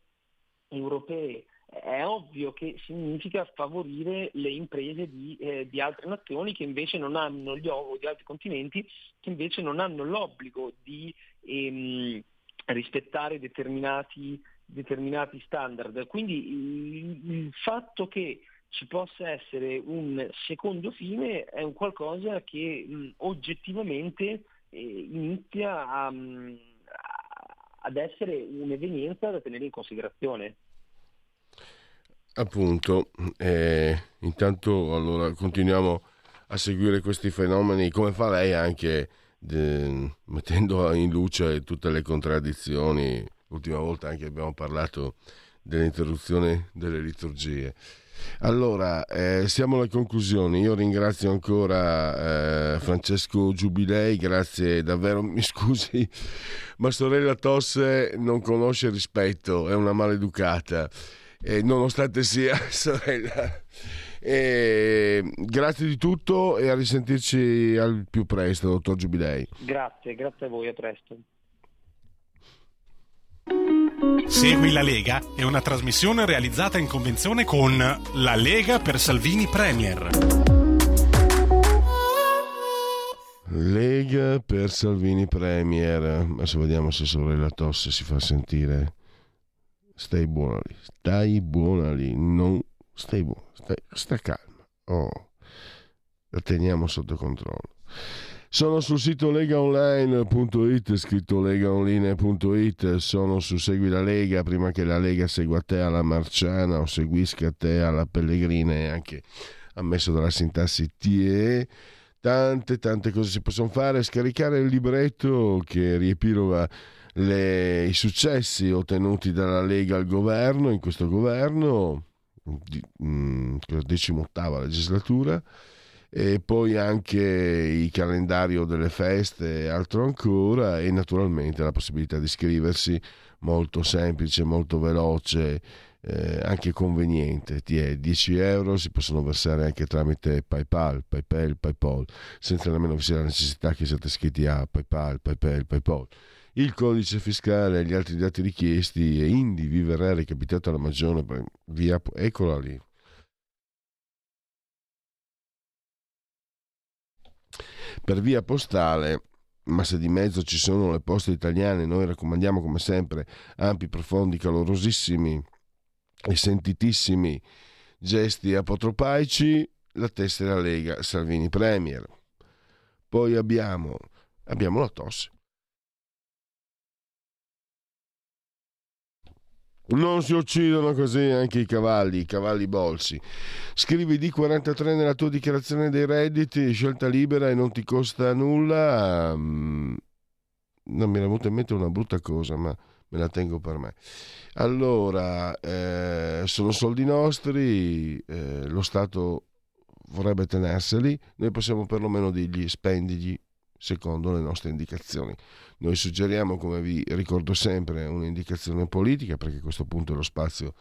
europee è ovvio che significa favorire le imprese di, eh, di altre nazioni che invece non hanno gli o di altri continenti che invece non hanno l'obbligo di ehm, rispettare determinati, determinati, standard. Quindi il, il fatto che ci possa essere un secondo fine è un qualcosa che mh, oggettivamente eh, inizia a, mh, ad essere un'evenienza da tenere in considerazione. Appunto, eh, intanto allora continuiamo a seguire questi fenomeni, come fa lei anche de, mettendo in luce tutte le contraddizioni. L'ultima volta anche abbiamo parlato dell'interruzione delle liturgie. Allora, eh, siamo alle conclusioni. Io ringrazio ancora eh, Francesco Giubilei, grazie davvero, mi scusi, ma sorella Tosse non conosce rispetto, è una maleducata eh, nonostante sia sorella. Eh, grazie di tutto e a risentirci al più presto, dottor Giubilei. Grazie, grazie a voi, a presto. Segui la Lega è una trasmissione realizzata in convenzione con La Lega per Salvini Premier. Lega per Salvini Premier. Adesso vediamo se sorella Tosse si fa sentire stai buona lì, stai buona lì, non stai buona, stai, sta calma. Oh, la teniamo sotto controllo. Sono sul sito legaonline.it, scritto legaonline.it, sono su Segui la Lega, prima che la Lega segua te alla Marciana o seguisca te alla Pellegrina e anche ammesso dalla sintassi TE. Tante, tante cose si possono fare, scaricare il libretto che riepiloga le, i successi ottenuti dalla Lega al governo, in questo governo, di, mh, 18 legislatura, e poi anche il calendario delle feste e altro ancora, e naturalmente la possibilità di iscriversi molto semplice, molto veloce, eh, anche conveniente. Ti è 10 euro si possono versare anche tramite PayPal, PayPal, PayPal, senza nemmeno vi sia la necessità che siate iscritti a PayPal, PayPal, PayPal il codice fiscale e gli altri dati richiesti e indi vi verrà recapitato alla magione via eccola lì. Per via postale ma se di mezzo ci sono le poste italiane noi raccomandiamo come sempre ampi, profondi, calorosissimi e sentitissimi gesti apotropaici la tessera Lega Salvini Premier. Poi abbiamo, abbiamo la tosse Non si uccidono così anche i cavalli, i cavalli bolsi. Scrivi D43 nella tua dichiarazione dei redditi, scelta libera e non ti costa nulla. Mm, non mi era venuta in mente una brutta cosa, ma me la tengo per me. Allora, eh, sono soldi nostri, eh, lo Stato vorrebbe tenerseli, noi possiamo perlomeno dirgli spendigli secondo le nostre indicazioni. Noi suggeriamo, come vi ricordo sempre, un'indicazione politica, perché a questo punto è lo spazio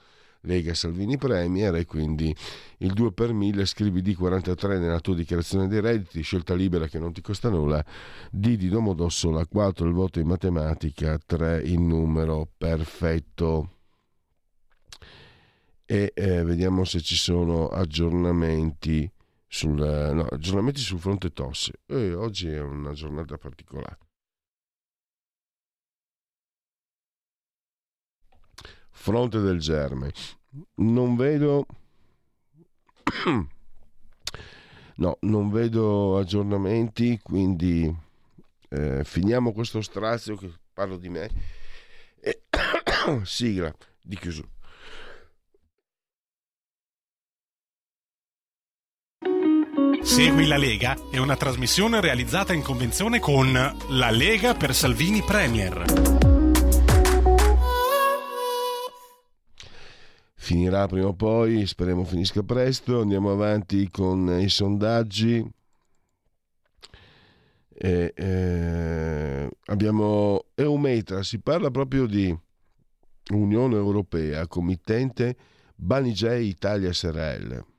Lega Salvini Premier e quindi il 2 per 1000 scrivi D43 nella tua dichiarazione dei redditi, scelta libera che non ti costa nulla, D di Domodossola, 4 il voto in matematica, 3 il numero perfetto. E eh, vediamo se ci sono aggiornamenti sul, no, aggiornamenti sul fronte tosse. E oggi è una giornata particolare. Fronte del germe. Non vedo... No, non vedo aggiornamenti, quindi eh, finiamo questo strazio che parlo di me. E sigla di chiusura. Segui la Lega è una trasmissione realizzata in convenzione con La Lega per Salvini Premier. Finirà prima o poi, speriamo finisca presto. Andiamo avanti con i sondaggi. E, eh, abbiamo Eumetra, si parla proprio di Unione Europea, committente Banijay Italia SRL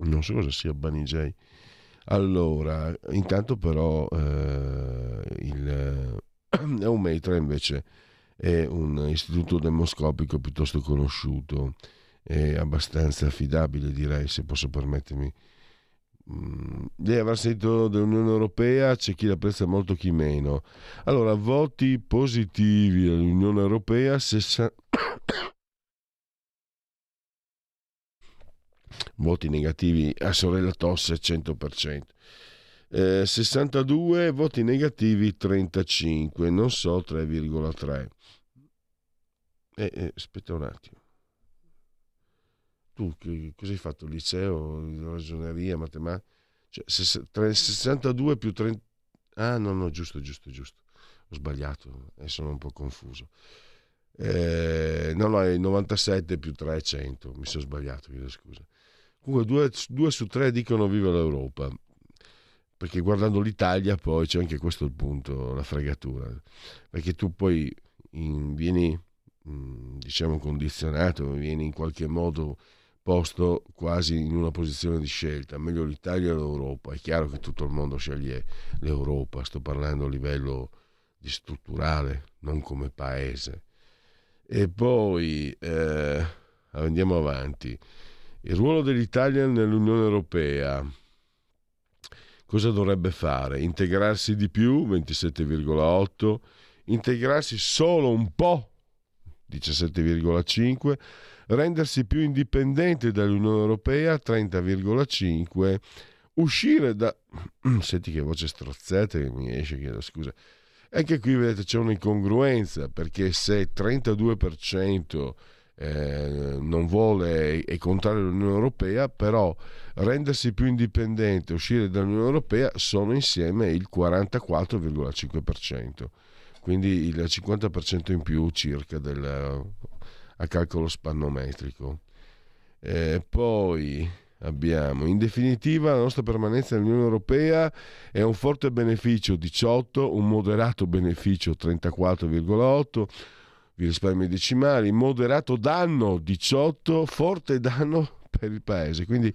non so cosa sia J. Allora, intanto però eh, il, eh, Eumetra invece è un istituto demoscopico piuttosto conosciuto e abbastanza affidabile direi se posso permettermi mm, lei avrà sentito dell'Unione Europea, c'è chi l'apprezza molto, chi meno. Allora, voti positivi all'Unione Europea, 60... voti negativi a sorella tosse 100%. Eh, 62 voti negativi 35, non so 3,3. Eh, eh, aspetta un attimo. Tu che, cosa hai fatto? Liceo, ragioneria, matematica? Cioè, 62 più 30... Ah no, no, giusto, giusto, giusto. Ho sbagliato e sono un po' confuso. Eh, no, no, è 97 più 300, mi sono sbagliato, chiedo scusa. Comunque due, due su tre dicono viva l'Europa, perché guardando l'Italia poi c'è anche questo il punto, la fregatura, perché tu poi in, vieni mm, diciamo condizionato, vieni in qualche modo posto quasi in una posizione di scelta, meglio l'Italia o l'Europa, è chiaro che tutto il mondo sceglie l'Europa, sto parlando a livello di strutturale, non come paese. E poi eh, andiamo avanti. Il ruolo dell'Italia nell'Unione Europea. Cosa dovrebbe fare? Integrarsi di più, 27,8, integrarsi solo un po', 17,5, rendersi più indipendente dall'Unione Europea, 30,5, uscire da... Senti che voce strozzata che mi esce, chiedo scusa. Anche qui vedete c'è un'incongruenza, perché se 32% eh, non vuole è contrario all'Unione Europea, però rendersi più indipendente, uscire dall'Unione Europea sono insieme il 44,5%, quindi il 50% in più circa del, a calcolo spannometrico. Eh, poi abbiamo in definitiva la nostra permanenza nell'Unione Europea è un forte beneficio 18, un moderato beneficio 34,8 vi risparmi decimali, moderato danno 18, forte danno per il paese, quindi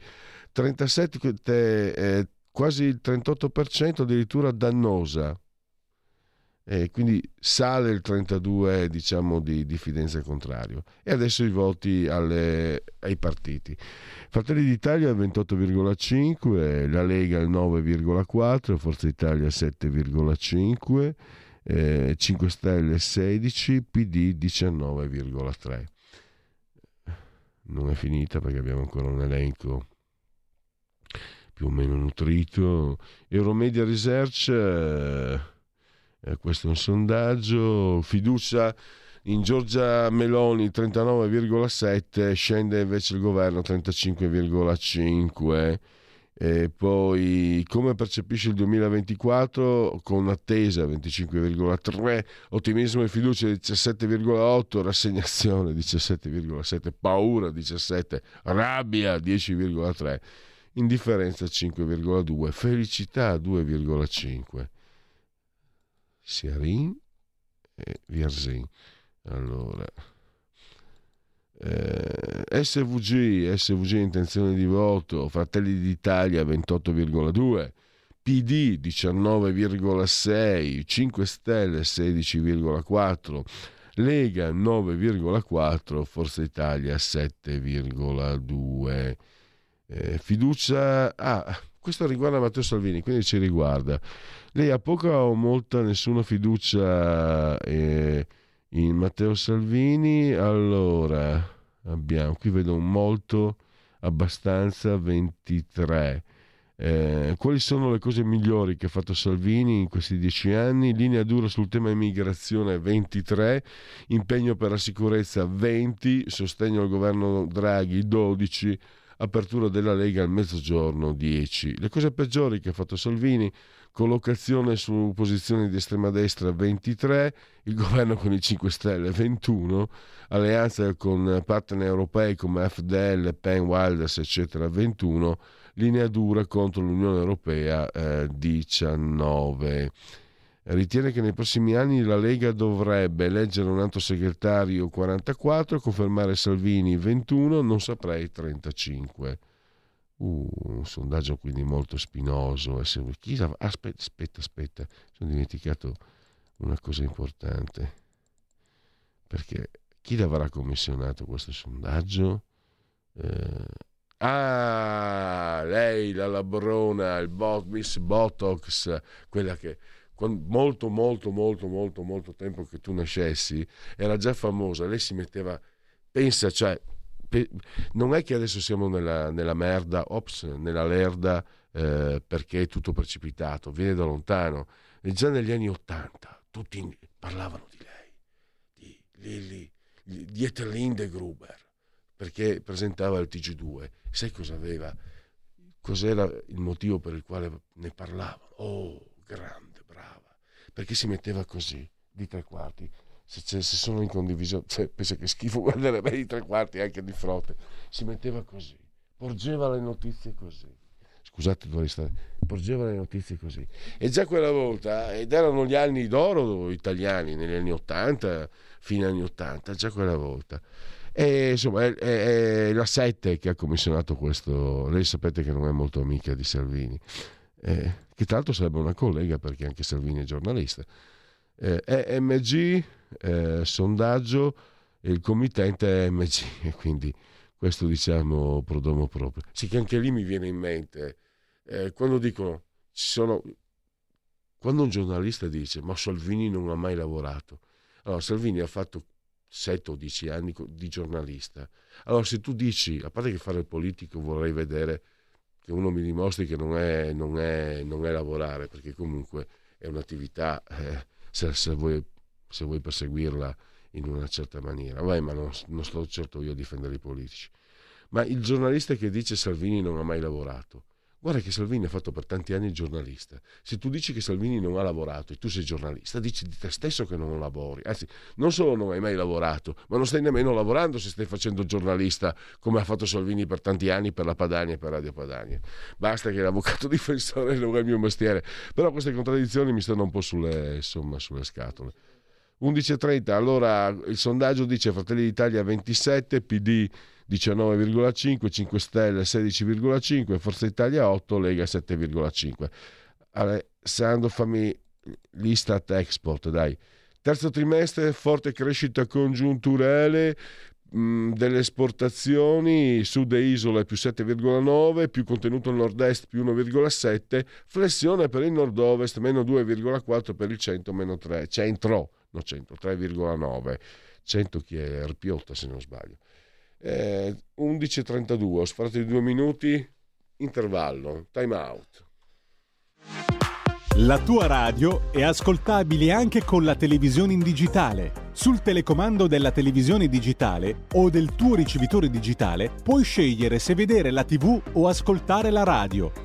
37, eh, quasi il 38% addirittura dannosa. E quindi sale il 32 diciamo di diffidenza contrario. E adesso i voti alle, ai partiti. Fratelli d'Italia il 28,5 la Lega il 9,4 Forza Italia 7,5 eh, 5 Stelle 16, PD 19,3. Non è finita perché abbiamo ancora un elenco più o meno nutrito. Euromedia Research, eh, eh questo è un sondaggio, fiducia in Giorgia Meloni 39,7, scende invece il governo 35,5 e poi come percepisce il 2024 con attesa 25,3, ottimismo e fiducia 17,8, rassegnazione 17,7, paura 17, rabbia 10,3, indifferenza 5,2, felicità 2,5. Siarin e Vierzin. Allora eh, SVG, SVG intenzione di voto, Fratelli d'Italia 28,2, PD 19,6, 5 Stelle 16,4, Lega 9,4, Forza Italia 7,2. Eh, fiducia... Ah, questo riguarda Matteo Salvini, quindi ci riguarda. Lei ha poca o molta, nessuna fiducia... Eh, in Matteo Salvini. Allora, abbiamo, qui vedo un molto, abbastanza, 23. Eh, quali sono le cose migliori che ha fatto Salvini in questi dieci anni? Linea dura sul tema immigrazione 23, impegno per la sicurezza 20, sostegno al governo Draghi 12, apertura della Lega al mezzogiorno 10. Le cose peggiori che ha fatto Salvini collocazione su posizioni di estrema destra 23, il governo con i 5 Stelle 21, alleanza con partner europei come FDL, Penn, Wilders eccetera 21, linea dura contro l'Unione Europea eh, 19. Ritiene che nei prossimi anni la Lega dovrebbe eleggere un alto segretario 44, confermare Salvini 21, non saprei 35. Uh, un sondaggio quindi molto spinoso. Aspetta, aspetta, aspetta, sono dimenticato una cosa importante. perché chi l'avrà commissionato questo sondaggio? Eh, ah, lei, la labrona, il bot, Miss Botox, quella che molto, molto, molto, molto, molto tempo che tu nascessi, era già famosa. Lei si metteva, pensa, cioè, non è che adesso siamo nella, nella merda, ops, nella lerda eh, perché è tutto precipitato, viene da lontano. E già negli anni Ottanta tutti parlavano di lei, di Lilly, di Etelinde Gruber, perché presentava il TG2. Sai cosa aveva? Cos'era il motivo per il quale ne parlavano? Oh, grande, brava. Perché si metteva così, di tre quarti. Se, se sono in condivisione, cioè, pensa che schifo guardare di tre quarti anche di fronte. Si metteva così, porgeva le notizie così scusate dovrei stare, porgeva le notizie così. E già quella volta, ed erano gli anni d'oro italiani, negli anni 80, fine anni 80, già quella volta. E insomma, è, è, è la Sette che ha commissionato questo. Lei sapete che non è molto amica di Salvini, eh, che tra l'altro sarebbe una collega perché anche Salvini è giornalista. Eh, MG, eh, sondaggio, e il committente è MG, quindi questo diciamo prodomo proprio. Sì, che anche lì mi viene in mente eh, quando dicono ci sono quando un giornalista dice ma Salvini non ha mai lavorato allora Salvini ha fatto 7 o 10 anni di giornalista allora se tu dici a parte che fare il politico vorrei vedere che uno mi dimostri che non è, non è, non è lavorare perché comunque è un'attività eh, se, se, vuoi, se, vuoi, perseguirla in una certa maniera Vai, ma non, non sto certo io a difendere i politici ma il giornalista che dice Salvini non ha mai lavorato Guarda che Salvini ha fatto per tanti anni il giornalista. Se tu dici che Salvini non ha lavorato e tu sei giornalista, dici di te stesso che non lavori. Anzi, non solo non hai mai lavorato, ma non stai nemmeno lavorando se stai facendo giornalista come ha fatto Salvini per tanti anni per la Padania e per Radio Padania. Basta che l'avvocato difensore non è il mio mestiere. Però queste contraddizioni mi stanno un po' sulle, insomma, sulle scatole. 11.30, allora il sondaggio dice Fratelli d'Italia 27, PD 19,5, 5 Stelle 16,5, Forza Italia 8, Lega 7,5. Alessandro fammi l'Istat Export, dai. Terzo trimestre, forte crescita congiunturale mm, delle esportazioni, sud e isole più 7,9, più contenuto nord-est più 1,7, flessione per il nord-ovest meno 2,4 per il centro, meno 3, centro, no centro, 3,9. 100 chi è Arpiotta se non sbaglio eh, 11.32, ho sfratto di due minuti, intervallo, time out. La tua radio è ascoltabile anche con la televisione in digitale. Sul telecomando della televisione digitale o del tuo ricevitore digitale puoi scegliere se vedere la TV o ascoltare la radio.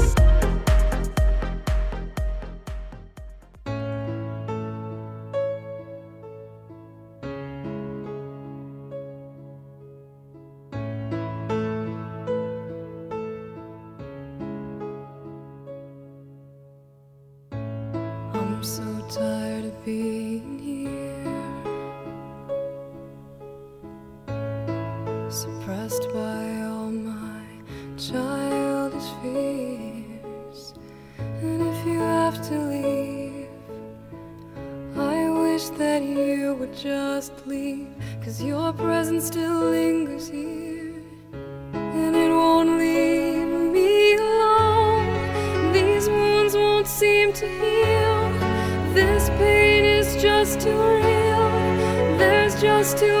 too real. There's just too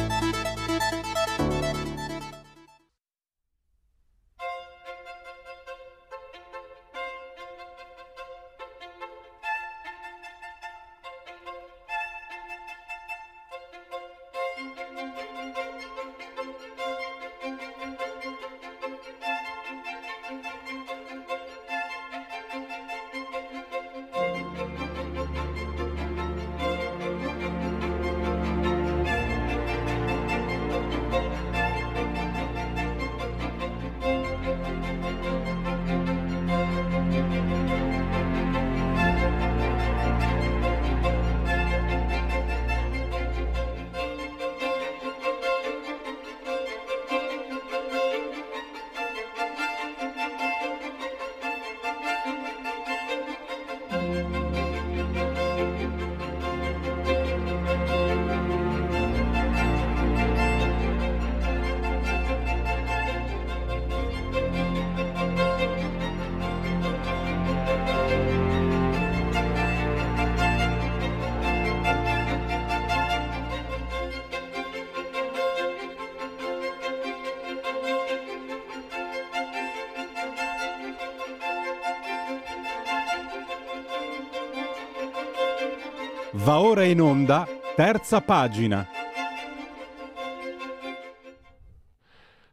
Terza pagina.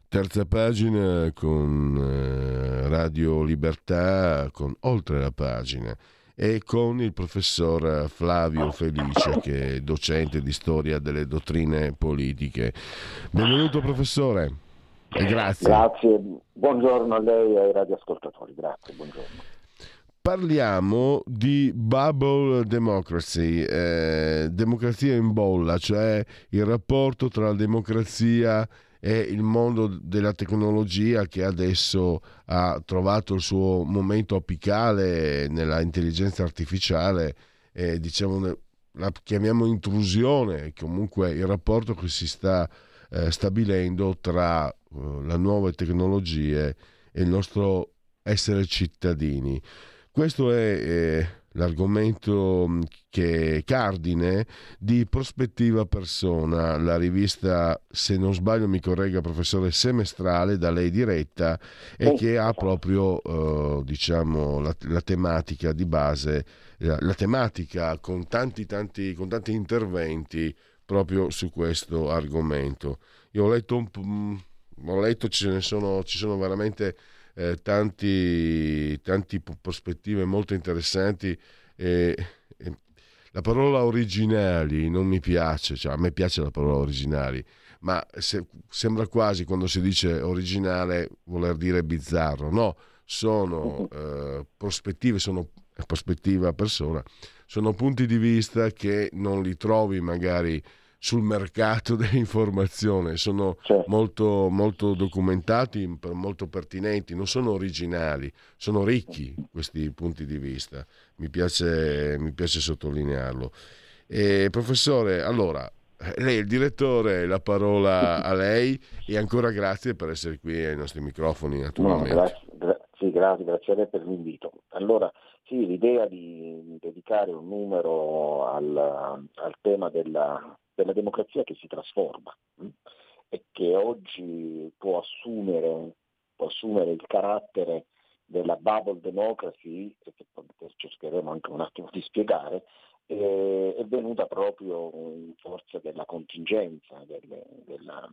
Terza pagina con eh, Radio Libertà, con Oltre la pagina e con il professor Flavio Felice che è docente di storia delle dottrine politiche. Benvenuto professore e grazie. Grazie, buongiorno a lei e ai radioascoltatori, grazie, buongiorno. Parliamo di bubble democracy, eh, democrazia in bolla, cioè il rapporto tra la democrazia e il mondo della tecnologia che adesso ha trovato il suo momento apicale nella intelligenza artificiale, eh, diciamo, la chiamiamo intrusione, comunque il rapporto che si sta eh, stabilendo tra eh, le nuove tecnologie e il nostro essere cittadini. Questo è eh, l'argomento che cardine di Prospettiva Persona, la rivista, se non sbaglio mi corregga professore, semestrale da lei diretta e che ha proprio eh, diciamo, la, la, tematica di base, la, la tematica con tanti, tanti, con tanti interventi proprio su questo argomento. Io ho letto, un, ho letto ce ne sono, ci sono veramente eh, tanti, tanti prospettive molto interessanti. E, e la parola originali non mi piace, cioè a me piace la parola originali, ma se, sembra quasi quando si dice originale voler dire bizzarro. No, sono eh, prospettive, sono prospettiva persona, sono punti di vista che non li trovi magari sul mercato dell'informazione, sono Certo. molto, molto documentati, molto pertinenti, non sono originali, sono ricchi questi punti di vista, mi piace, mi piace sottolinearlo. E, professore, allora, Eh, lei è il direttore, la parola a lei e ancora grazie per essere qui ai nostri microfoni naturalmente. No, grazie, gra- sì, grazie, grazie a lei per l'invito. Allora, sì, l'idea di dedicare un numero al, al tema della, della, democrazia che si trasforma mh? Hm, e che oggi può assumere, può assumere il carattere della bubble democracy, che cercheremo anche un attimo di spiegare, eh, è venuta proprio in forza della contingenza, delle, della,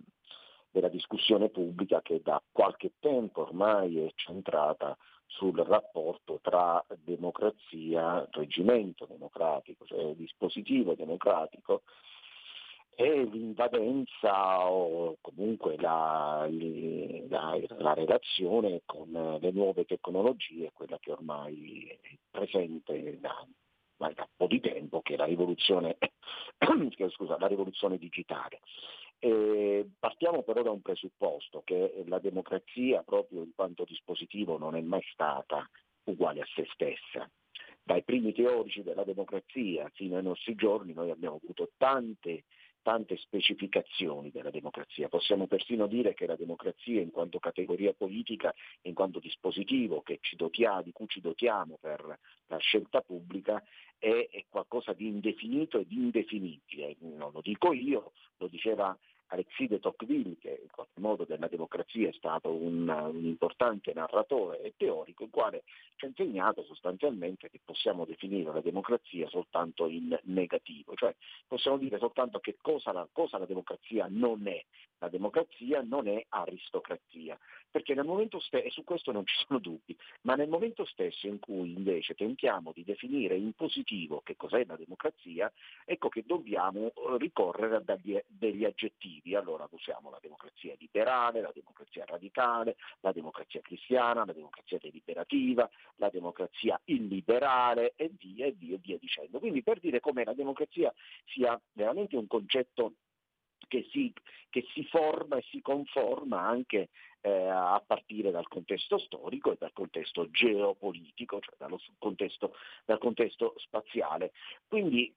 della discussione pubblica che da qualche tempo ormai è centrata sul rapporto tra democrazia, reggimento democratico, cioè dispositivo democratico e l'invadenza o comunque la, la, la, relazione con le nuove tecnologie, quella che ormai è presente da, da un po' di tempo, che è la rivoluzione, scusa, la rivoluzione digitale. E partiamo però da un presupposto che la democrazia proprio in quanto dispositivo non è mai stata uguale a se stessa. Dai primi teorici della democrazia fino ai nostri giorni noi abbiamo avuto tante tante specificazioni della democrazia. Possiamo persino dire che la democrazia in quanto categoria politica, in quanto dispositivo ci dotia, di cui ci dotiamo per la scelta pubblica, è, è qualcosa di indefinito e di indefinibile. Non lo dico io, lo diceva Alexis de Tocqueville, che in qualche modo della democrazia è stato un, un, importante narratore e teorico, il quale ci ha insegnato sostanzialmente che possiamo definire la democrazia soltanto in negativo, cioè possiamo dire soltanto che cosa la, cosa la democrazia non è. La democrazia non è aristocrazia, perché nel momento stesso, e su questo non ci sono dubbi, ma nel momento stesso in cui invece tentiamo di definire in positivo che cos'è la democrazia, ecco che dobbiamo ricorrere a degli, degli aggettivi obiettivi. Allora usiamo la democrazia liberale, la democrazia radicale, la democrazia cristiana, la democrazia deliberativa, la democrazia illiberale e via e via e via dicendo. Quindi per dire come la democrazia sia veramente un concetto che si, che si, forma e si conforma anche eh, a partire dal contesto storico e dal contesto geopolitico, cioè dallo contesto, dal contesto spaziale. Quindi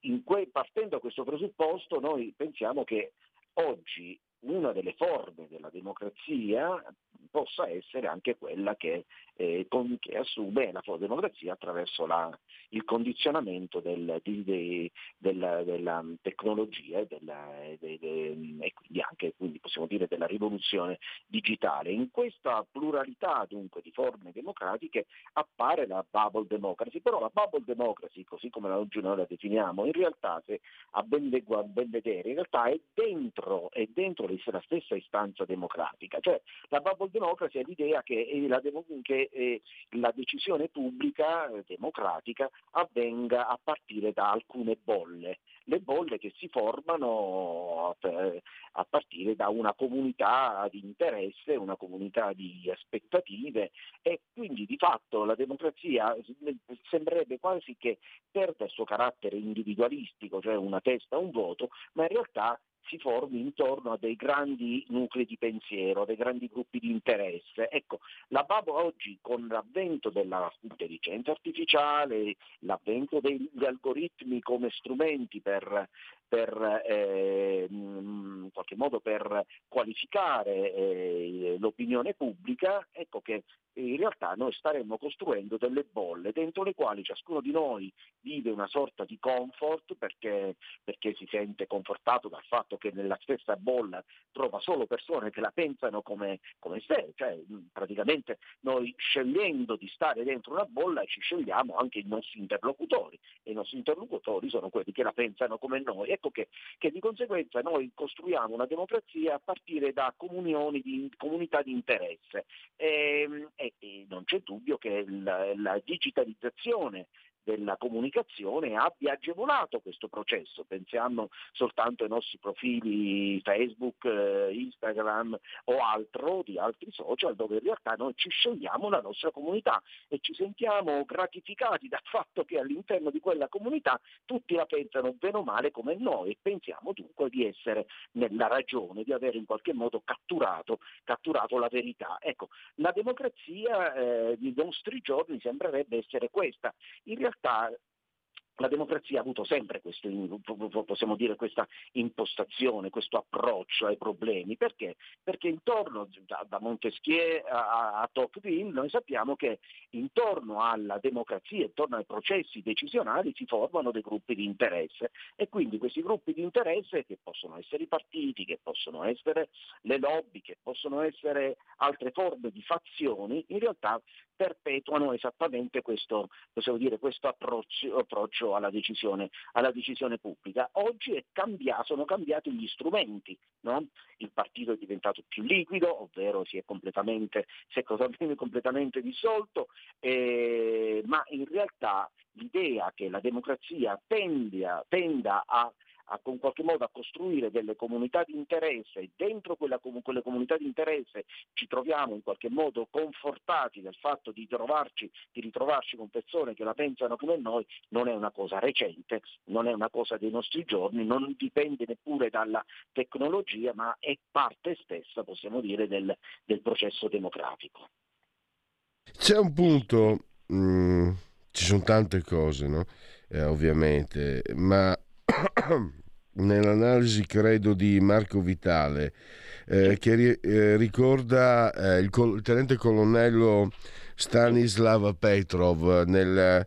que- partendo da questo presupposto noi pensiamo che oggi una delle forme della democrazia possa essere anche quella che, eh, con, che assume la democrazia attraverso la, il condizionamento del, di, de, della, della, tecnologia della, de, de, e quindi anche quindi possiamo dire della rivoluzione digitale. In questa pluralità dunque di forme democratiche appare la bubble democracy, però la bubble democracy, così come oggi noi la definiamo, in realtà se a ben, ben vedere, in realtà è dentro, è dentro la stessa istanza democratica, cioè la bubble democracy è l'idea che la, che, eh, la decisione pubblica eh, democratica avvenga a partire da alcune bolle, le bolle che si formano eh, a partire da una comunità di interesse, una comunità di aspettative e quindi di fatto la democrazia sembrerebbe quasi che perda il suo carattere individualistico, cioè una testa, un voto, ma in realtà si formi intorno a dei grandi nuclei pensiero, dei grandi gruppi di interesse. Ecco, la Babo oggi con l'avvento dell'intelligenza artificiale, l'avvento degli algoritmi come strumenti per, per eh, in qualche modo per qualificare eh, l'opinione pubblica, ecco che in realtà noi staremmo costruendo delle bolle dentro le quali ciascuno di noi vive una sorta di comfort perché, perché si sente confortato dal fatto che nella stessa bolla trova solo persone che la pensano come, come sé, cioè praticamente noi scegliendo di stare dentro una bolla ci scegliamo anche i nostri interlocutori e i nostri interlocutori sono quelli che la pensano come noi. Ecco che, che di conseguenza noi costruiamo una democrazia a partire da comunioni di, comunità di interesse. E, ehm, e, non c'è dubbio che la, la digitalizzazione della comunicazione abbia agevolato questo processo. Pensiamo soltanto ai nostri profili Facebook, eh, Instagram o altro di altri social dove in realtà noi ci scegliamo la nostra comunità e ci sentiamo gratificati dal fatto che all'interno di quella comunità tutti la pensano bene o male come noi e pensiamo dunque di essere nella ragione, di aver in qualche modo catturato, catturato la verità. Ecco, la democrazia eh, dei nostri giorni sembrerebbe essere questa. In realtà ya está. La democrazia ha avuto sempre questo, possiamo dire, questa impostazione, questo approccio ai problemi. Perché? Perché intorno, da, Montesquieu a, a Tocqueville, noi sappiamo che intorno alla democrazia, intorno ai processi decisionali si formano dei gruppi di interesse e quindi questi gruppi di interesse, che possono essere i partiti, che possono essere le lobby, che possono essere altre forme di fazioni, in realtà perpetuano esattamente questo, dire, questo approccio, approccio alla, decisione, alla, decisione, pubblica. Oggi cambiato, sono cambiati gli strumenti, no? il partito è diventato più liquido, ovvero si è completamente, si è completamente dissolto, eh, ma in realtà l'idea che la democrazia tenda, tenda a a, in qualche modo a costruire delle comunità di interesse e dentro quella, quelle comunità di interesse ci troviamo in qualche modo confortati dal fatto di, trovarci, di ritrovarci con persone che la pensano come noi, non è una cosa recente, non è una cosa dei nostri giorni, non dipende neppure dalla tecnologia, ma è parte stessa, possiamo dire, del, del processo democratico. C'è un punto, mh, mm, ci sono tante cose, no? eh, ovviamente, ma nell'analisi credo di Marco Vitale eh, che ri- eh, ricorda eh, il, col- il, tenente colonnello Stanislav Petrov nel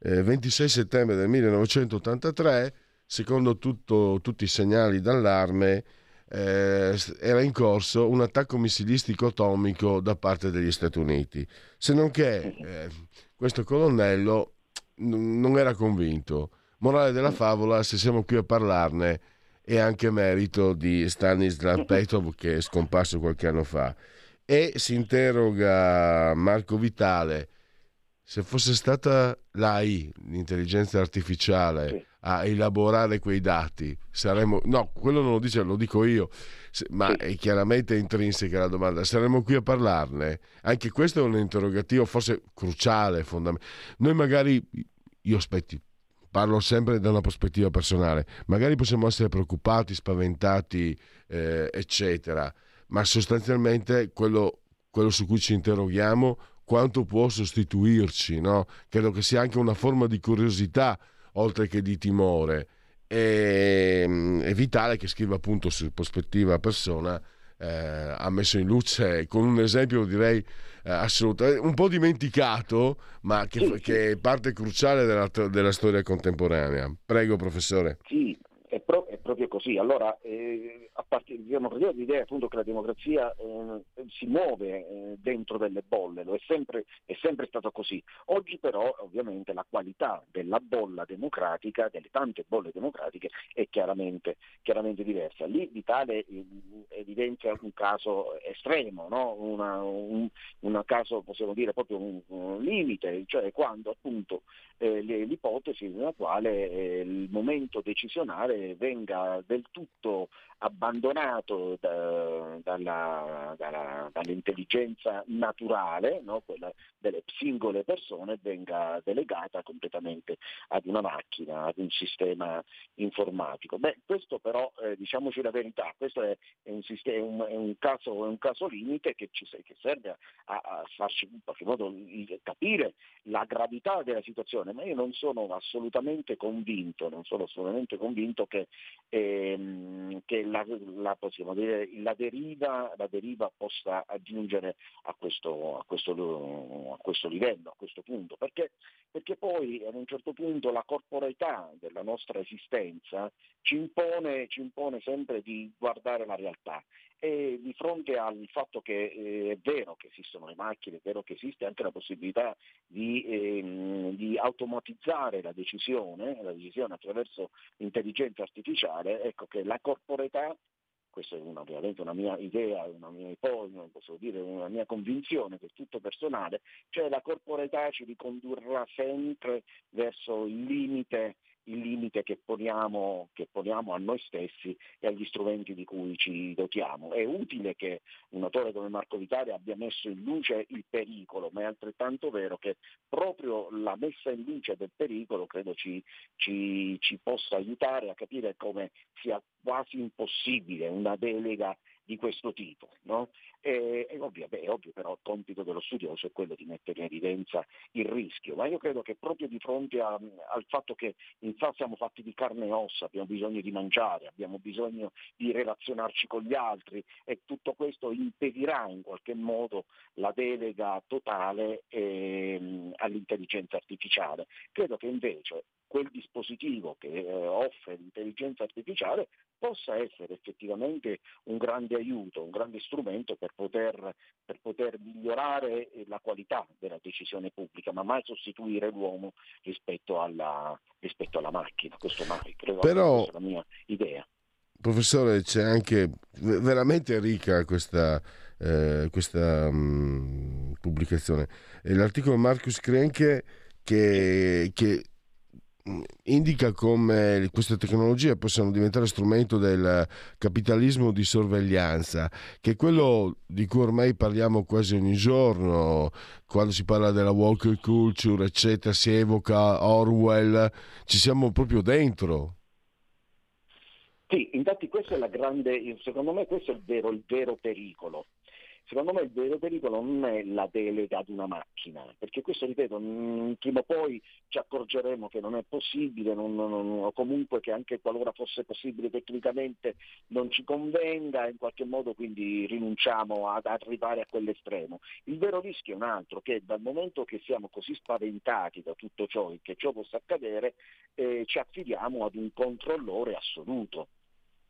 26 eh, settembre del 1983 secondo tutto, tutti i segnali d'allarme eh, era in corso un attacco missilistico atomico da parte degli Stati Uniti. Se non che eh, questo colonnello n- non era convinto Morale della favola, se siamo qui a parlarne, è anche merito di Stanislav Petrov che è scomparso qualche anno fa. E si interroga Marco Vitale, se fosse stata l'AI, l'intelligenza artificiale, a elaborare quei dati, saremmo... No, quello non lo dice, lo dico io, ma è chiaramente intrinseca la domanda. Saremmo qui a parlarne? Anche questo è un interrogativo forse cruciale, fondamentale. Noi magari, io aspetti, parlo sempre da una prospettiva personale, magari possiamo essere preoccupati, spaventati, eh, eccetera, ma sostanzialmente quello, quello, su cui ci interroghiamo, quanto può sostituirci, no? Credo che sia anche una forma di curiosità, oltre che di timore. E, mm, è vitale che scriva appunto su prospettiva persona eh, ha messo in luce con un esempio direi eh, assolutamente un po' dimenticato ma che, sì, che è parte cruciale della, della, storia contemporanea. Prego professore. Sì è, pro- è proprio così allora eh, a partire diciamo, dall'idea appunto che la democrazia eh, si muove eh, dentro delle bolle, è sempre, è sempre, stato così. Oggi però ovviamente la qualità della bolla democratica, delle tante bolle democratiche, è chiaramente, chiaramente diversa. Lì l'Italia eh, evidenzia un caso estremo, no? Una, un, un, caso possiamo dire proprio un, un limite, cioè quando appunto eh, l'ipotesi nella quale eh, il momento decisionale venga del tutto abbandonato da, dalla, dalla, dall'intelligenza naturale, no? quella delle singole persone, venga delegata completamente ad una macchina, ad un sistema informatico. Beh, questo però, eh, diciamoci la verità, questo è, è, un, sistema, è, un, caso, è un, caso, limite che, ci, che serve a, a, farci in qualche modo capire la gravità della situazione, ma io non sono assolutamente convinto, non sono assolutamente convinto che, ehm, che la, la, dire, la, deriva, la, deriva, possa aggiungere a questo, a, questo, a questo, livello, a questo punto, perché, perché poi ad un certo punto la corporeità della nostra esistenza ci impone, ci impone sempre di guardare la realtà. E di fronte al fatto che eh, è vero che esistono le macchine, è vero che esiste anche la possibilità di, ehm, di automatizzare la decisione, la decisione attraverso l'intelligenza artificiale, ecco che la corporetà questa è una, ovviamente una mia idea, una mia ipotesi, posso dire una mia convinzione che è tutto personale, cioè la corporetà ci ricondurrà sempre verso il limite il limite che poniamo, che poniamo, a noi stessi e agli strumenti di cui ci dotiamo. È utile che un autore come Marco Vitale abbia messo in luce il pericolo, ma è altrettanto vero che proprio la messa in luce del pericolo credo ci, ci, ci possa aiutare a capire come sia quasi impossibile una delega di questo tipo. No? E, è, ovvio, beh, è ovvio però il compito dello studioso è quello di mettere in evidenza il rischio, ma io credo che proprio di fronte a, al fatto che in fa siamo fatti di carne e ossa, abbiamo bisogno di mangiare, abbiamo bisogno di relazionarci con gli altri e tutto questo impedirà in qualche modo la delega totale ehm, all'intelligenza artificiale. Credo che invece quel dispositivo che eh, offre l'intelligenza artificiale possa essere effettivamente un grande aiuto, un grande strumento per poter, per poter migliorare la qualità della decisione pubblica, ma mai sostituire l'uomo rispetto alla, rispetto alla macchina. Questo mai, credo Però... la mia idea. Professore, c'è anche veramente ricca questa, eh, questa mh, pubblicazione. L'articolo Marcus Krenke che, che indica come queste tecnologie possano diventare strumento del capitalismo di sorveglianza, che è quello di cui ormai parliamo quasi ogni giorno, quando si parla della walker culture, eccetera, si evoca Orwell, ci siamo proprio dentro. Sì, infatti questo è la grande, secondo me questo è il vero, il vero pericolo Secondo me il vero pericolo non è la delega ad una macchina, perché questo, ripeto, prima o poi ci accorgeremo che non è possibile, non, non, o comunque che anche qualora fosse possibile tecnicamente non ci convenga, in qualche modo quindi rinunciamo ad arrivare a quell'estremo. Il vero rischio è un altro, che dal momento che siamo così spaventati da tutto ciò e che ciò possa accadere, eh, ci affidiamo ad un controllore assoluto.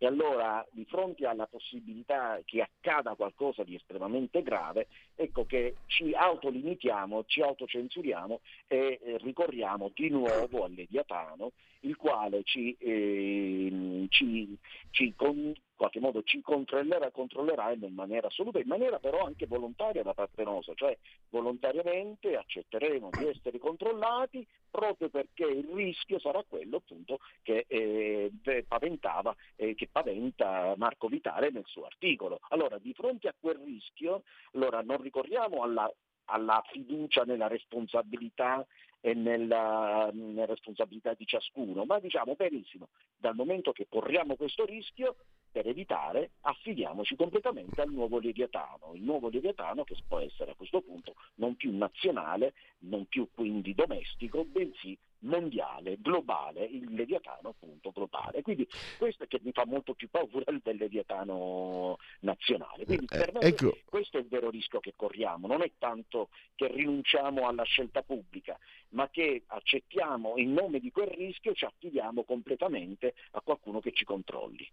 E allora di fronte alla possibilità che accada qualcosa di estremamente grave, ecco che ci autolimitiamo, ci autocensuriamo e eh, ricorriamo di nuovo al Leviatano, il quale ci, eh, ci, ci con, qualche modo ci controllerà, controllerà in maniera assoluta, in maniera però anche volontaria da parte nostra, cioè volontariamente accetteremo di essere controllati proprio perché il rischio sarà quello appunto che eh, paventava, eh, che paventa Marco Vitale nel suo articolo. Allora di fronte a quel rischio, allora non ricorriamo alla alla fiducia nella responsabilità e nella, nella, responsabilità di ciascuno, ma diciamo benissimo, dal momento che corriamo questo rischio, per evitare, affidiamoci completamente al nuovo Leviatano, il nuovo Leviatano che può essere a questo punto non più nazionale, non più quindi domestico, bensì mondiale, globale, il Leviatano appunto globale. Quindi questo è che mi fa molto più paura del Leviatano nazionale. Quindi per me ecco. questo è il vero rischio che corriamo, non è tanto che rinunciamo alla scelta pubblica, ma che accettiamo in nome di quel rischio ci affidiamo completamente a qualcuno che ci controlli.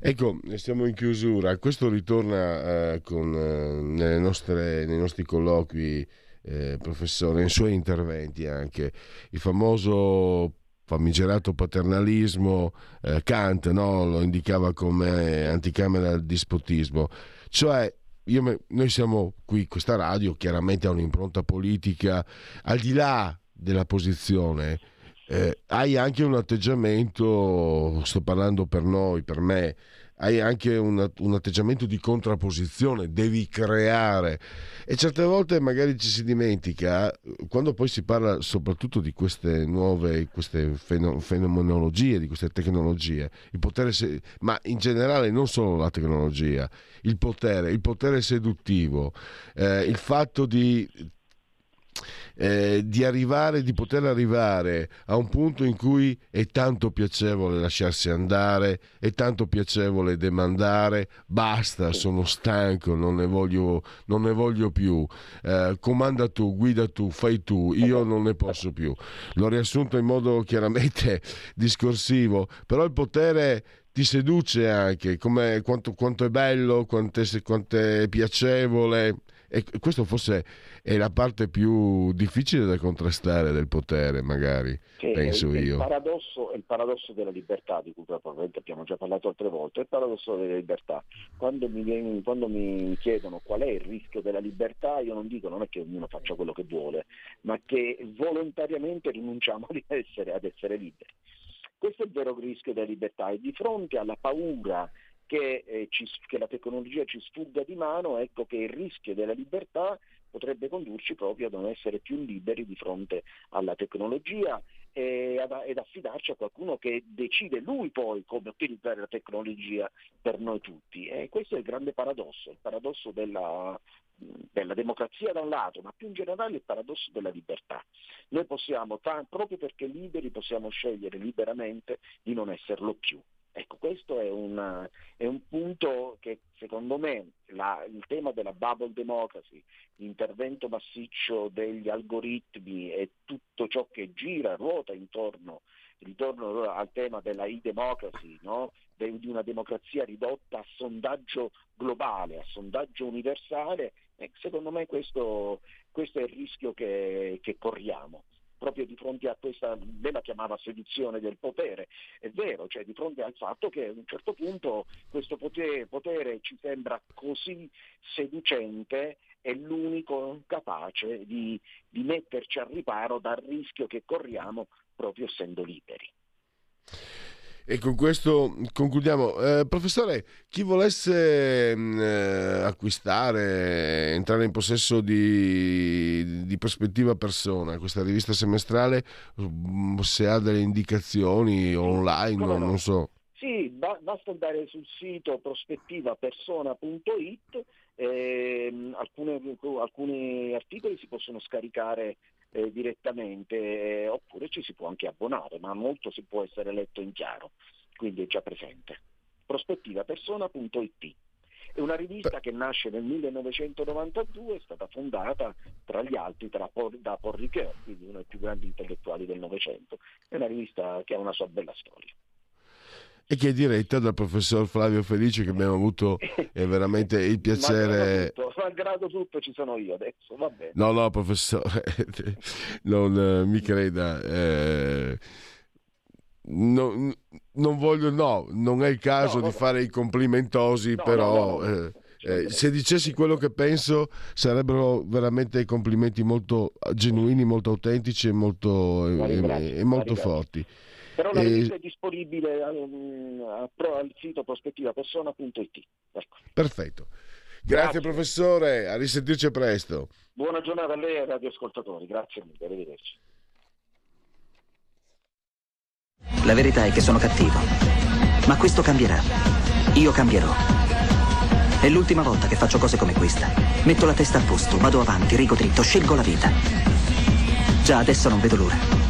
Ecco, siamo in chiusura. Questo ritorna eh, con, eh, nostre, nei nostri colloqui, eh, professore, nei suoi interventi anche. Il famoso famigerato paternalismo, eh, Kant no? lo indicava come anticamera del dispotismo. Cioè, io, noi siamo qui, questa radio chiaramente ha un'impronta politica, al di là della posizione eh, hai anche un atteggiamento, sto parlando per noi, per me, hai anche un, un, atteggiamento di contrapposizione, devi creare. E certe volte magari ci si dimentica, quando poi si parla soprattutto di queste nuove queste fenomenologie, di queste tecnologie, il potere, ma in generale non solo la tecnologia, il potere, il potere seduttivo, eh, il fatto di eh, di arrivare, di poter arrivare a un punto in cui è tanto piacevole lasciarsi andare, è tanto piacevole demandare, basta, sono stanco, non ne voglio, non ne voglio più, eh, comanda tu, guida tu, fai tu, io non ne posso più. L'ho riassunto in modo chiaramente discorsivo, però il potere ti seduce anche, quanto, quanto, è bello, quanto è, quanto è piacevole. E questo forse è la parte più difficile da contrastare del potere, magari, che penso è, io. Il paradosso, è il paradosso della libertà, di cui probabilmente abbiamo già parlato altre volte, è il paradosso della libertà. Quando mi, quando mi chiedono qual è il rischio della libertà, io non dico non è che ognuno faccia quello che vuole, ma che volontariamente rinunciamo essere, ad essere liberi. Questo è il vero rischio della libertà e di fronte alla paura che, eh, ci, che la tecnologia ci sfugga di mano, ecco che il rischio della libertà potrebbe condurci proprio a non essere più liberi di fronte alla tecnologia ed affidarci a qualcuno che decide lui poi come utilizzare la tecnologia per noi tutti. E questo è il grande paradosso, il paradosso della, della democrazia da un lato, ma più in generale il paradosso della libertà. Noi possiamo, proprio perché liberi, possiamo scegliere liberamente di non esserlo più. Ecco, questo è un, è un, punto che secondo me la, il tema della bubble democracy, l'intervento massiccio degli algoritmi e tutto ciò che gira, ruota intorno, intorno al tema della e-democracy, no? De, di una democrazia ridotta a sondaggio globale, a sondaggio universale, eh, secondo me questo, questo, è il rischio che, che corriamo proprio di fronte a questa, lei la chiamava seduzione del potere, è vero, cioè di fronte al fatto che a un certo punto questo potere, potere ci sembra così seducente è l'unico capace di, di metterci al riparo dal rischio che corriamo proprio essendo liberi. E con questo concludiamo. Eh, professore, chi volesse mh, mm, eh, acquistare, entrare in possesso di, di, Prospettiva Persona, questa rivista semestrale, mm, se ha delle indicazioni online, no, non so. Sì, basta andare sul sito prospettivapersona.it, eh, alcune, alcuni articoli si possono scaricare eh, direttamente eh, oppure ci si può anche abbonare, ma molto si può essere letto in chiaro, quindi è già presente. Prospettivapersona.it è una rivista che nasce nel 1992, è stata fondata tra gli altri da Paul Ricoeur, quindi uno dei più grandi intellettuali del Novecento. È una rivista che ha una sua bella storia e che è diretta dal professor Flavio Felice che abbiamo avuto eh, veramente il piacere. malgrado tutto, tutto ci sono io adesso va bene. No no professore non eh, mi creda eh, no, non voglio no non è il caso no, di fare i complimentosi no, però eh, eh, se dicessi quello che penso sarebbero veramente complimenti molto genuini, molto autentici e molto, e, e molto forti. Però la rivista è disponibile al, al sito prospettivapersona.it. Ecco. Perfetto. Grazie, Grazie, professore, a risentirci presto. Buona giornata a lei e ai radioascoltatori, grazie mille, arrivederci. La verità è che sono cattivo, ma questo cambierà. Io cambierò. È l'ultima volta che faccio cose come questa. Metto la testa a posto, vado avanti, rigo dritto, scelgo la vita. Già adesso non vedo l'ora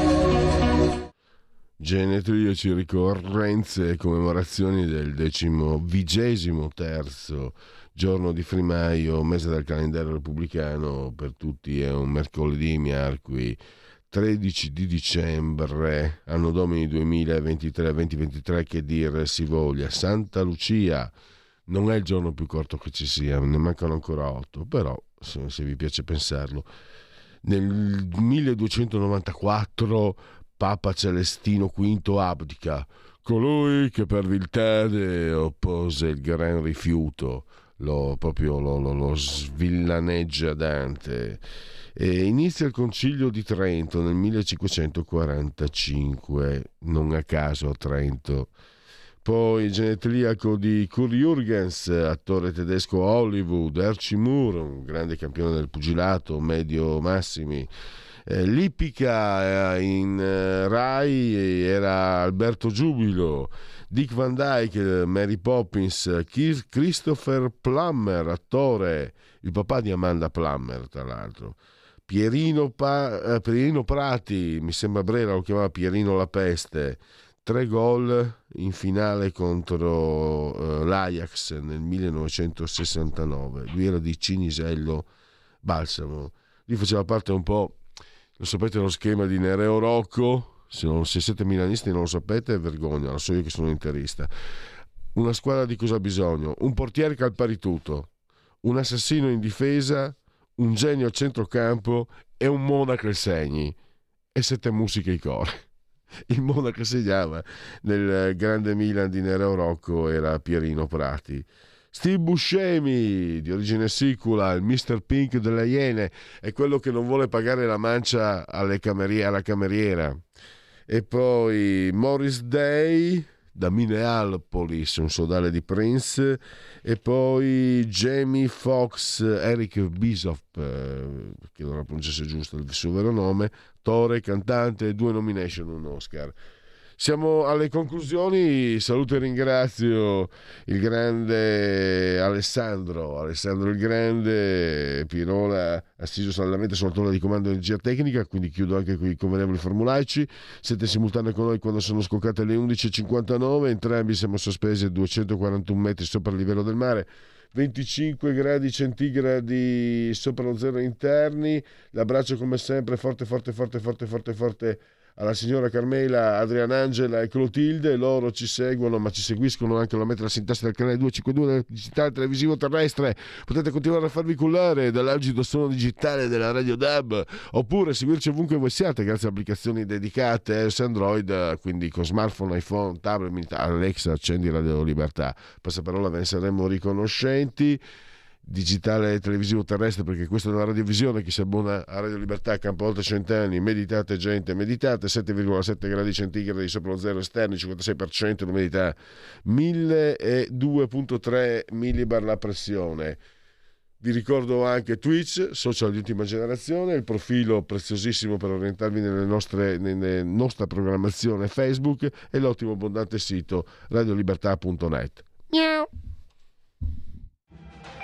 genetriaci ricorrenze e commemorazioni del decimo vigesimo terzo giorno di Frimaio, mese del calendario repubblicano, per tutti è un mercoledì miarqui 13 di dicembre, anno domini 2023-2023, che dire si voglia. Santa Lucia non è il giorno più corto che ci sia, ne mancano ancora otto, però se, se vi piace pensarlo. Nel 1294 Papa Celestino V abdica, colui che per viltà oppose il gran rifiuto, lo, proprio lo, lo, lo svillaneggia Dante. E inizia il concilio di Trento nel 1545, non a caso a Trento. Poi genetriaco di Kurt Jürgens, attore tedesco Hollywood, Archie Moore, un grande campione del pugilato, medio massimi, eh, Lippica eh, in eh, Rai era Alberto Giubilo, Dick Van Dyke, Mary Poppins, Christopher Plummer, attore, il papà di Amanda Plummer tra l'altro. Pierino, pa- eh, Pierino Prati, mi sembra Brera lo chiamava Pierino la Peste, tre gol in finale contro uh, l'Ajax nel 1969. Lui era di Cinisello Balsamo. Lui faceva parte un po' Lo sapete lo schema di Nereo Rocco? Se, non, se siete milanisti non lo sapete, vergogna, lo so io che sono interista. Una squadra di cosa ha bisogno? Un portiere che ha il pari tutto, un assassino in difesa, un genio a centrocampo e un monaco al segni e sette musiche i cori. il monaco segnava nel grande Milan di Nero Rocco era Pierino Prati. Steve Buscemi, di origine sicula, il Mr. Pink delle Iene, è quello che non vuole pagare la mancia cameriere, alla cameriera. E poi Morris Day, da Minneapolis, un sodale di Prince, e poi Jamie Foxx, Eric Bisoff, eh, che non la pronunciasse giusto il suo vero nome, attore, cantante, due nomination, un Oscar. Siamo alle conclusioni, saluto e ringrazio il grande Alessandro, Alessandro il Grande, Pirola assiso saldamente sulla torre di comando di energia tecnica, quindi chiudo anche qui i convenevoli formulaici, siete simultanei con noi quando sono scoccate le 11.59, entrambi siamo sospesi a 241 metri sopra il livello del mare. 25 gradi centigradi sopra lo zero interni. L'abbraccio come sempre forte, forte, forte, forte, forte, forte alla signora Carmela, Adrianangela e Clotilde, loro ci seguono ma ci seguiscono anche la mettere la sintassi del canale 252 del digitale televisivo terrestre, potete continuare a farvi cullare dall'algido suono digitale della Radio DAB oppure seguirci ovunque voi siate grazie a applicazioni dedicate su Android, quindi con smartphone, iPhone, tablet, Alexa, accendi Radio Libertà, passaparola ve ne saremo riconoscenti digitale televisivo terrestre perché questa è una radiovisione chi si abbona a Radio Libertà Campo Alto Cent'anni meditate gente meditate 7,7 gradi centigradi sopra lo zero esterni 56% l'umidità 1002.3 millibar la pressione vi ricordo anche Twitch, social di ultima generazione, il profilo preziosissimo per orientarvi nostre, nella nostra programmazione Facebook e l'ottimo abbondante sito radiolibertà.net. Miau.